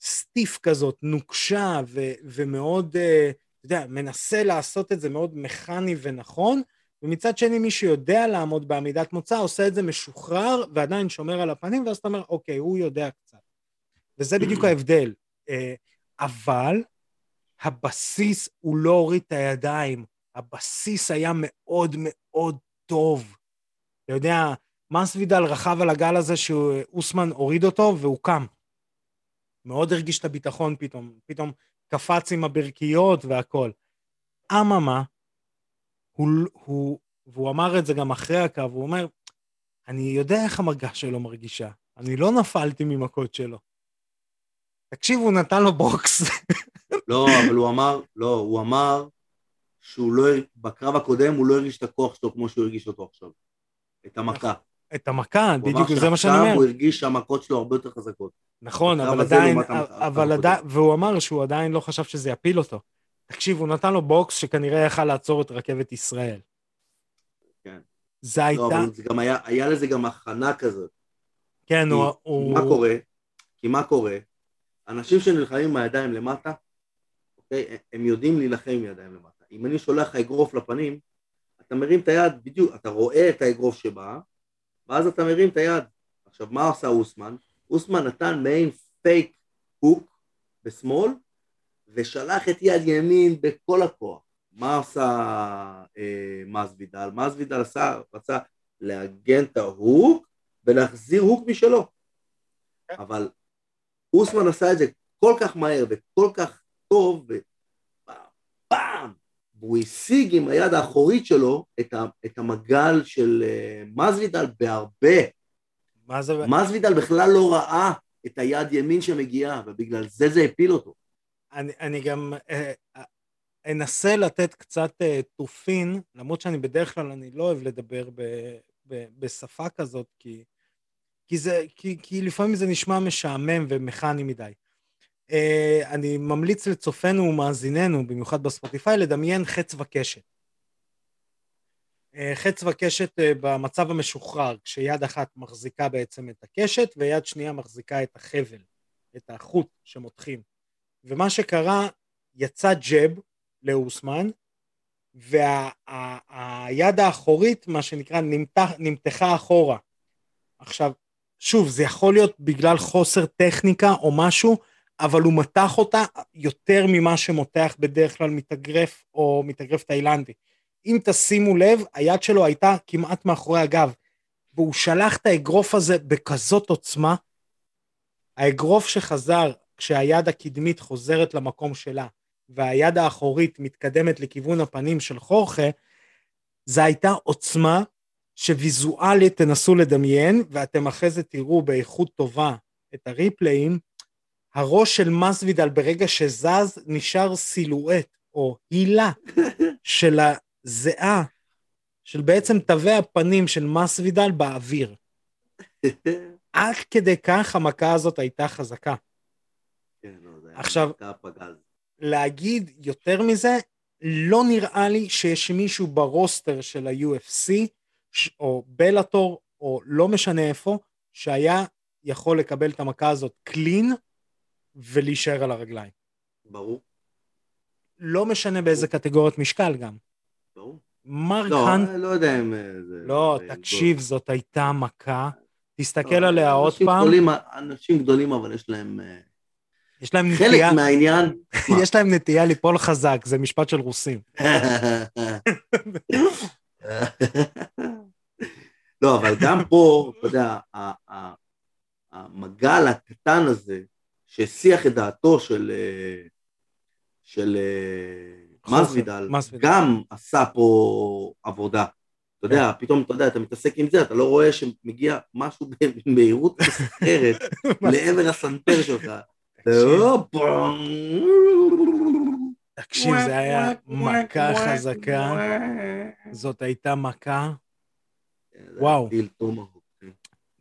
סטיף כזאת, נוקשה ו- ומאוד, uh, אתה יודע, מנסה לעשות את זה מאוד מכני ונכון, ומצד שני מי שיודע לעמוד בעמידת מוצא עושה את זה משוחרר ועדיין שומר על הפנים, ואז אתה אומר, אוקיי, הוא יודע קצת. וזה בדיוק ההבדל. Uh, אבל הבסיס הוא לא הוריד את הידיים, הבסיס היה מאוד מאוד טוב. אתה יודע, מסוידל רכב על הגל הזה שאוסמן הוריד אותו והוא קם. מאוד הרגיש את הביטחון פתאום, פתאום קפץ עם הברכיות והכל. אממה, הוא, הוא, והוא אמר את זה גם אחרי הקו, הוא אומר, אני יודע איך המרגש שלו מרגישה, אני לא נפלתי ממכות שלו. תקשיב, הוא נתן לו בוקס. [LAUGHS] לא, אבל הוא אמר, לא, הוא אמר שהוא לא, בקרב הקודם הוא לא הרגיש את הכוח שלו כמו שהוא הרגיש אותו עכשיו. את המכה. את המכה, בדיוק, זה מה שאני אומר. הוא הרגיש שהמכות שלו הרבה יותר חזקות. נכון, אבל עדיין, אבל עדיין, והוא אמר שהוא עדיין לא חשב שזה יפיל אותו. תקשיב, הוא נתן לו בוקס שכנראה יכל לעצור את רכבת ישראל. כן. זה לא, הייתה... לא, אבל זה גם היה, היה לזה גם הכנה כזאת. כן, הוא... הוא... מה קורה? כי מה קורה? אנשים שנלחמים עם הידיים למטה, אוקיי? הם יודעים להילחם עם ידיים למטה. אם אני שולח לך אגרוף לפנים, אתה מרים את היד בדיוק, אתה רואה את האגרוף שבא, ואז אתה מרים את היד. עכשיו, מה עשה אוסמן? אוסמן נתן מעין fake hook בשמאל, ושלח את יד ימין בכל הכוח. מה עשה אה, מזוידל? מזוידל עשה, רצה לעגן את ההוק ולהחזיר הוק משלו. אבל אוסמן עשה את זה כל כך מהר וכל כך טוב, ופעם, והוא השיג עם היד האחורית שלו את, ה, את המגל של אה, מזוידל בהרבה. מה זה... מזוידל בכלל לא ראה את היד ימין שמגיעה, ובגלל זה זה הפיל אותו. אני, אני גם אה, אה, אנסה לתת קצת אה, תופין, למרות שאני בדרך כלל אני לא אוהב לדבר ב, ב, בשפה כזאת, כי, כי, זה, כי, כי לפעמים זה נשמע משעמם ומכני מדי. אה, אני ממליץ לצופינו ומאזיננו, במיוחד בספוטיפיי, לדמיין חץ וקשת. אה, חץ וקשת אה, במצב המשוחרר, כשיד אחת מחזיקה בעצם את הקשת ויד שנייה מחזיקה את החבל, את החוט שמותחים. ומה שקרה, יצא ג'ב לאוסמן, והיד האחורית, מה שנקרא, נמתח, נמתחה אחורה. עכשיו, שוב, זה יכול להיות בגלל חוסר טכניקה או משהו, אבל הוא מתח אותה יותר ממה שמותח בדרך כלל מתאגרף או מתאגרף תאילנדי. אם תשימו לב, היד שלו הייתה כמעט מאחורי הגב, והוא שלח את האגרוף הזה בכזאת עוצמה. האגרוף שחזר כשהיד הקדמית חוזרת למקום שלה, והיד האחורית מתקדמת לכיוון הפנים של חורכה, זה הייתה עוצמה שוויזואלית תנסו לדמיין, ואתם אחרי זה תראו באיכות טובה את הריפליים, הראש של מסוידל ברגע שזז נשאר סילואט או הילה של הזיעה, של בעצם תווי הפנים של מסוידל באוויר. [LAUGHS] עד כדי כך המכה הזאת הייתה חזקה. כן, לא, זה עכשיו-. להגיד יותר מזה, לא נראה לי שיש מישהו ברוסטר של ה-UFC, או בלאטור, או לא משנה איפה, שהיה יכול לקבל את המכה הזאת קלין ולהישאר על הרגליים. ברור, לא משנה באיזה קטגוריית משקל גם. ברור. מרק לא, האנט... לא יודע אם... אה, זה- לא, תקשיב, זאת הייתה מכה. תסתכל לא, עליה עוד פעם, גדולים, אנשים גדולים, אבל יש להם... אה, יש להם חלק נטייה, מהעניין... [LAUGHS] יש להם נטייה ליפול חזק, זה משפט של רוסים. [LAUGHS] לא, אבל גם פה, אתה יודע, המגל הקטן הזה, שהסיח את דעתו של, אה, של מסוידל. גם עשה פה עבודה. אתה יודע, פתאום, אתה יודע, אתה מתעסק עם זה, אתה לא רואה שמגיע משהו [LAUGHS] במהירות מסחררת [LAUGHS] לעבר הסנטר שלך. תקשיב, זה היה מכה חזקה, זאת הייתה מכה. וואו. טומהוק.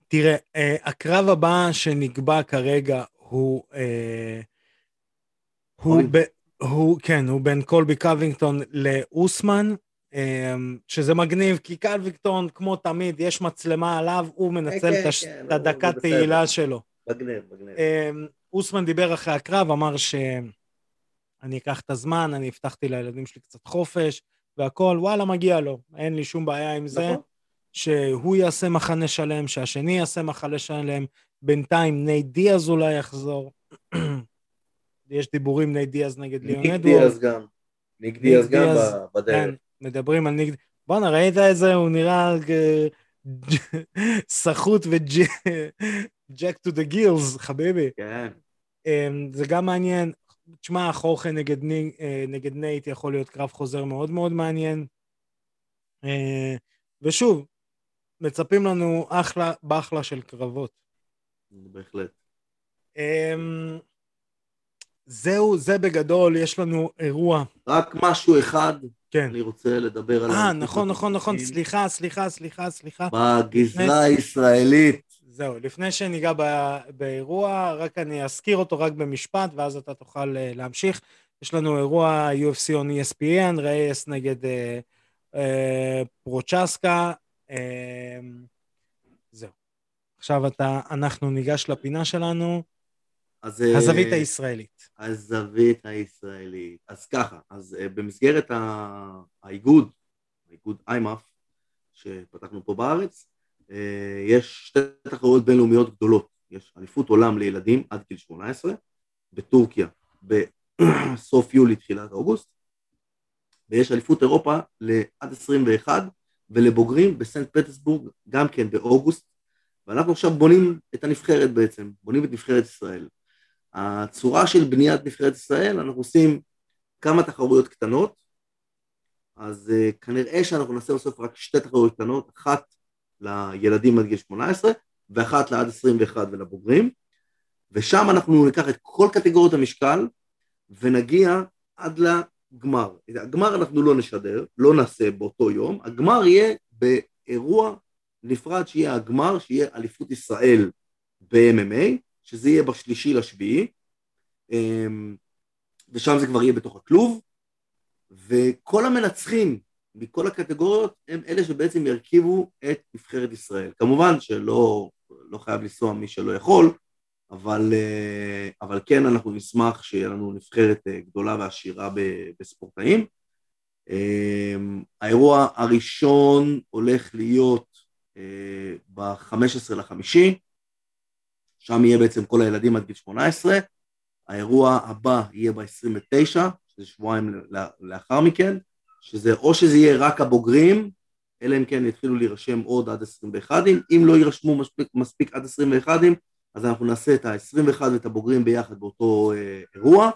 תראה, אה, הקרב הבא שנקבע כרגע הוא... אה, הוא. ב, הוא, כן, הוא בין קולבי קווינגטון לאוסמן, אה, שזה מגניב, כי קווינגטון, כמו תמיד, יש מצלמה עליו, הוא מנצל כן, את הש- כן, הדקת תהילה שלו. מגניב, מגניב. אה, אוסמן דיבר אחרי הקרב, אמר שאני אקח את הזמן, אני הבטחתי לילדים שלי קצת חופש, והכל, וואלה, מגיע לו, אין לי שום בעיה עם זה. נכון. שהוא יעשה מחנה שלם, שהשני יעשה מחנה שלם, בינתיים נייט דיאז אולי יחזור. יש דיבורים נייט דיאז נגד ליאון ניק אדוארד. דיאז גם. ניק דיאז גם בדרך. כן, מדברים על ניק... בואנה, ראית איזה, הוא נראה אה, [LAUGHS] סחוט וjacked to the gills, חביבי. כן. אמ, זה גם מעניין. תשמע, חורחה נגד, אה, נגד נייט יכול להיות קרב חוזר מאוד מאוד מעניין. אה, ושוב, מצפים לנו אחלה באחלה של קרבות. בהחלט. אמ, זהו, זה בגדול, יש לנו אירוע. רק משהו אחד, כן. אני רוצה לדבר עליו. אה, נכון, נכון, נכון, סליחה, סליחה, סליחה, סליחה. בגזרה הישראלית. זהו, לפני שניגע ב- באירוע, רק אני אזכיר אותו רק במשפט, ואז אתה תוכל אה, להמשיך. יש לנו אירוע UFC on ESPN, רייס נגד אה, אה, פרוצ'סקה. אה, זהו. עכשיו אתה, אנחנו ניגש לפינה שלנו, אז, הזווית הישראלית. הזווית הישראלית. אז ככה, אז אה, במסגרת ה- האיגוד, האיגוד איימאף, שפתחנו פה בארץ, אה, יש שתי תחרויות בינלאומיות גדולות. יש אליפות עולם לילדים עד גיל 18, בטורקיה בסוף יולי, תחילת אוגוסט, ויש אליפות אירופה לעד 21, ולבוגרים בסנט פטרסבורג גם כן באוגוסט, ואנחנו עכשיו בונים את הנבחרת בעצם, בונים את נבחרת ישראל. הצורה של בניית נבחרת ישראל, אנחנו עושים כמה תחרויות קטנות, אז uh, כנראה שאנחנו נעשה בסוף רק שתי תחרויות קטנות, אחת לילדים עד גיל 18 ואחת לעד 21 ולבוגרים, ושם אנחנו ניקח את כל קטגוריות המשקל ונגיע עד לגמר. הגמר אנחנו לא נשדר, לא נעשה באותו יום, הגמר יהיה באירוע נפרד שיהיה הגמר, שיהיה אליפות ישראל ב-MMA, שזה יהיה בשלישי לשביעי, אמ, ושם זה כבר יהיה בתוך הכלוב, וכל המנצחים מכל הקטגוריות הם אלה שבעצם ירכיבו את נבחרת ישראל. כמובן שלא לא חייב לנסוע מי שלא יכול, אבל, אה, אבל כן אנחנו נשמח שיהיה לנו נבחרת אה, גדולה ועשירה בספורטאים. אמ, האירוע הראשון הולך להיות אה, ב-15 לחמישי, שם יהיה בעצם כל הילדים עד גיל 18, האירוע הבא יהיה ב-29, שזה שבועיים לאחר מכן, שזה או שזה יהיה רק הבוגרים, אלא אם כן יתחילו להירשם עוד עד 21, אם לא יירשמו מספיק, מספיק עד 21, אז אנחנו נעשה את ה-21 ואת הבוגרים ביחד באותו אה, אירוע,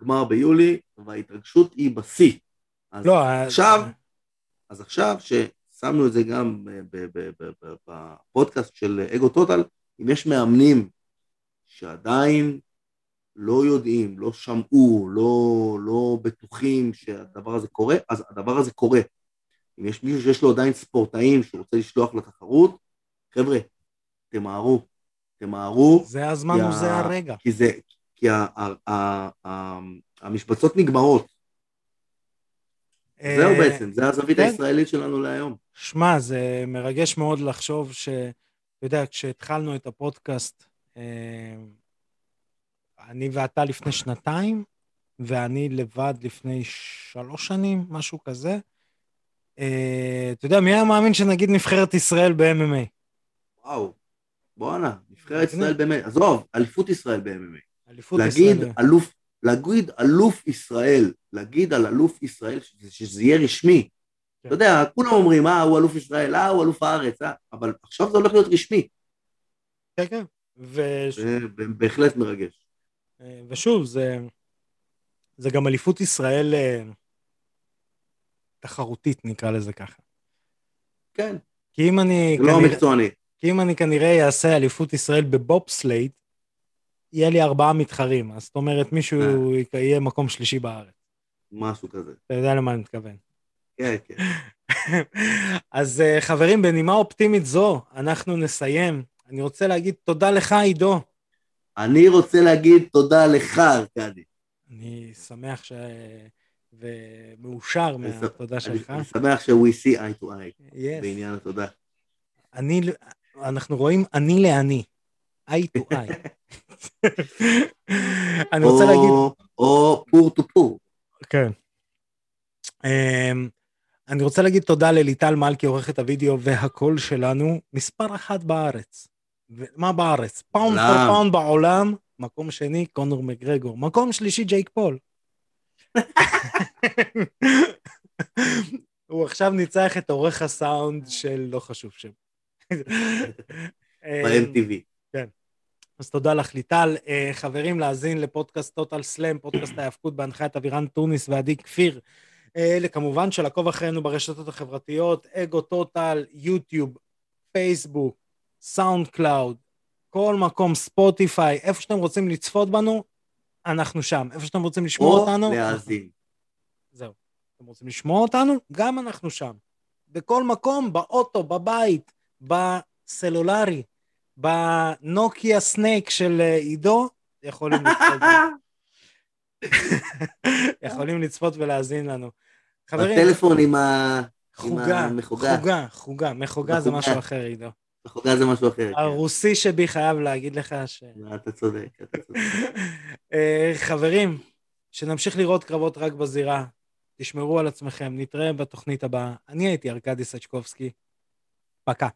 וגמר ביולי, וההתרגשות היא בשיא. אז לא, עכשיו, אז... אז עכשיו ששמנו את זה גם בפודקאסט של אגו טוטל, אם יש מאמנים שעדיין לא יודעים, לא שמעו, לא, לא בטוחים שהדבר הזה קורה, אז הדבר הזה קורה. אם יש מישהו שיש לו עדיין ספורטאים שהוא רוצה לשלוח לתחרות, חבר'ה, תמהרו, תמהרו. זה הזמן וזה הרגע. כי, זה, כי ה, ה, ה, ה, המשבצות נגמרות. זהו אה, בעצם, זה הזווית כן. הישראלית שלנו להיום. שמע, זה מרגש מאוד לחשוב ש... אתה יודע, כשהתחלנו את הפודקאסט, אה, אני ואתה לפני שנתיים, ואני לבד לפני שלוש שנים, משהו כזה. אה, אתה יודע, מי היה מאמין שנגיד נבחרת ישראל ב-MMA? וואו, בואנה, נבחרת ישראל ב-MMA, עזוב, אליפות ישראל ב-MMA. אליפות להגיד ישראל. אלוף, להגיד אלוף ישראל, להגיד על אלוף ישראל, שזה יהיה רשמי. כן. אתה יודע, כולם אומרים, אה, הוא אלוף ישראל, אה, הוא אלוף הארץ, אה, אבל עכשיו זה הולך להיות רשמי. כן, כן. ו... בהחלט מרגש. אה, ושוב, זה, זה גם אליפות ישראל אה, תחרותית, נקרא לזה ככה. כן. כי אם אני... לא כנראה, מקצועני. כי אם אני כנראה אעשה אליפות ישראל בבובסלייד, יהיה לי ארבעה מתחרים. אז זאת אומרת, מישהו אה. יהיה מקום שלישי בארץ. משהו כזה. אתה יודע למה אני מתכוון. כן, כן. [LAUGHS] אז חברים, בנימה אופטימית זו, אנחנו נסיים. אני רוצה להגיד תודה לך, עידו. אני רוצה להגיד תודה לך, ארכדי. אני שמח ש... ומאושר מהתודעה שלך. אני שמח ש- we see eye to eye yes. בעניין התודעה. אני, אנחנו רואים עין לעין, eye to eye. [LAUGHS] אני רוצה להגיד... או four to four. כן. Um, אני רוצה להגיד תודה לליטל מלכי, עורכת הוידאו והקול שלנו, מספר אחת בארץ. מה בארץ? pound per pound בעולם, מקום שני, קונור מגרגור. מקום שלישי, ג'ייק פול. [LAUGHS] הוא עכשיו ניצח את עורך הסאונד של לא חשוב שם. [LAUGHS] ב-MTV. כן. אז תודה לך, ליטל. אה, חברים, להאזין לפודקאסט טוטל סלאם, פודקאסט ההאבקות בהנחיית אבירן טוניס ועדי כפיר. אלה כמובן לעקוב אחרינו ברשתות החברתיות, אגו טוטל, יוטיוב, פייסבוק, סאונד קלאוד, כל מקום, ספוטיפיי, איפה שאתם רוצים לצפות בנו, אנחנו שם. איפה שאתם רוצים לשמוע אותנו... או להאזין. זהו. אתם רוצים לשמוע אותנו? גם אנחנו שם. בכל מקום, באוטו, בבית, בסלולרי, בנוקיה סנייק של אה, עידו, יכולים [LAUGHS] לצפות. [LAUGHS] יכולים לצפות ולהאזין לנו. חברים... בטלפון עם ה... חוגה, חוגה, חוגה, מחוגה זה משהו אחר, עידו. בחוגה זה משהו אחר. כן. הרוסי שבי חייב להגיד לך ש... [LAUGHS] אתה צודק, אתה צודק. אה, חברים, שנמשיך לראות קרבות רק בזירה. תשמרו על עצמכם, נתראה בתוכנית הבאה. אני הייתי ארכדי סצ'קובסקי. פקה.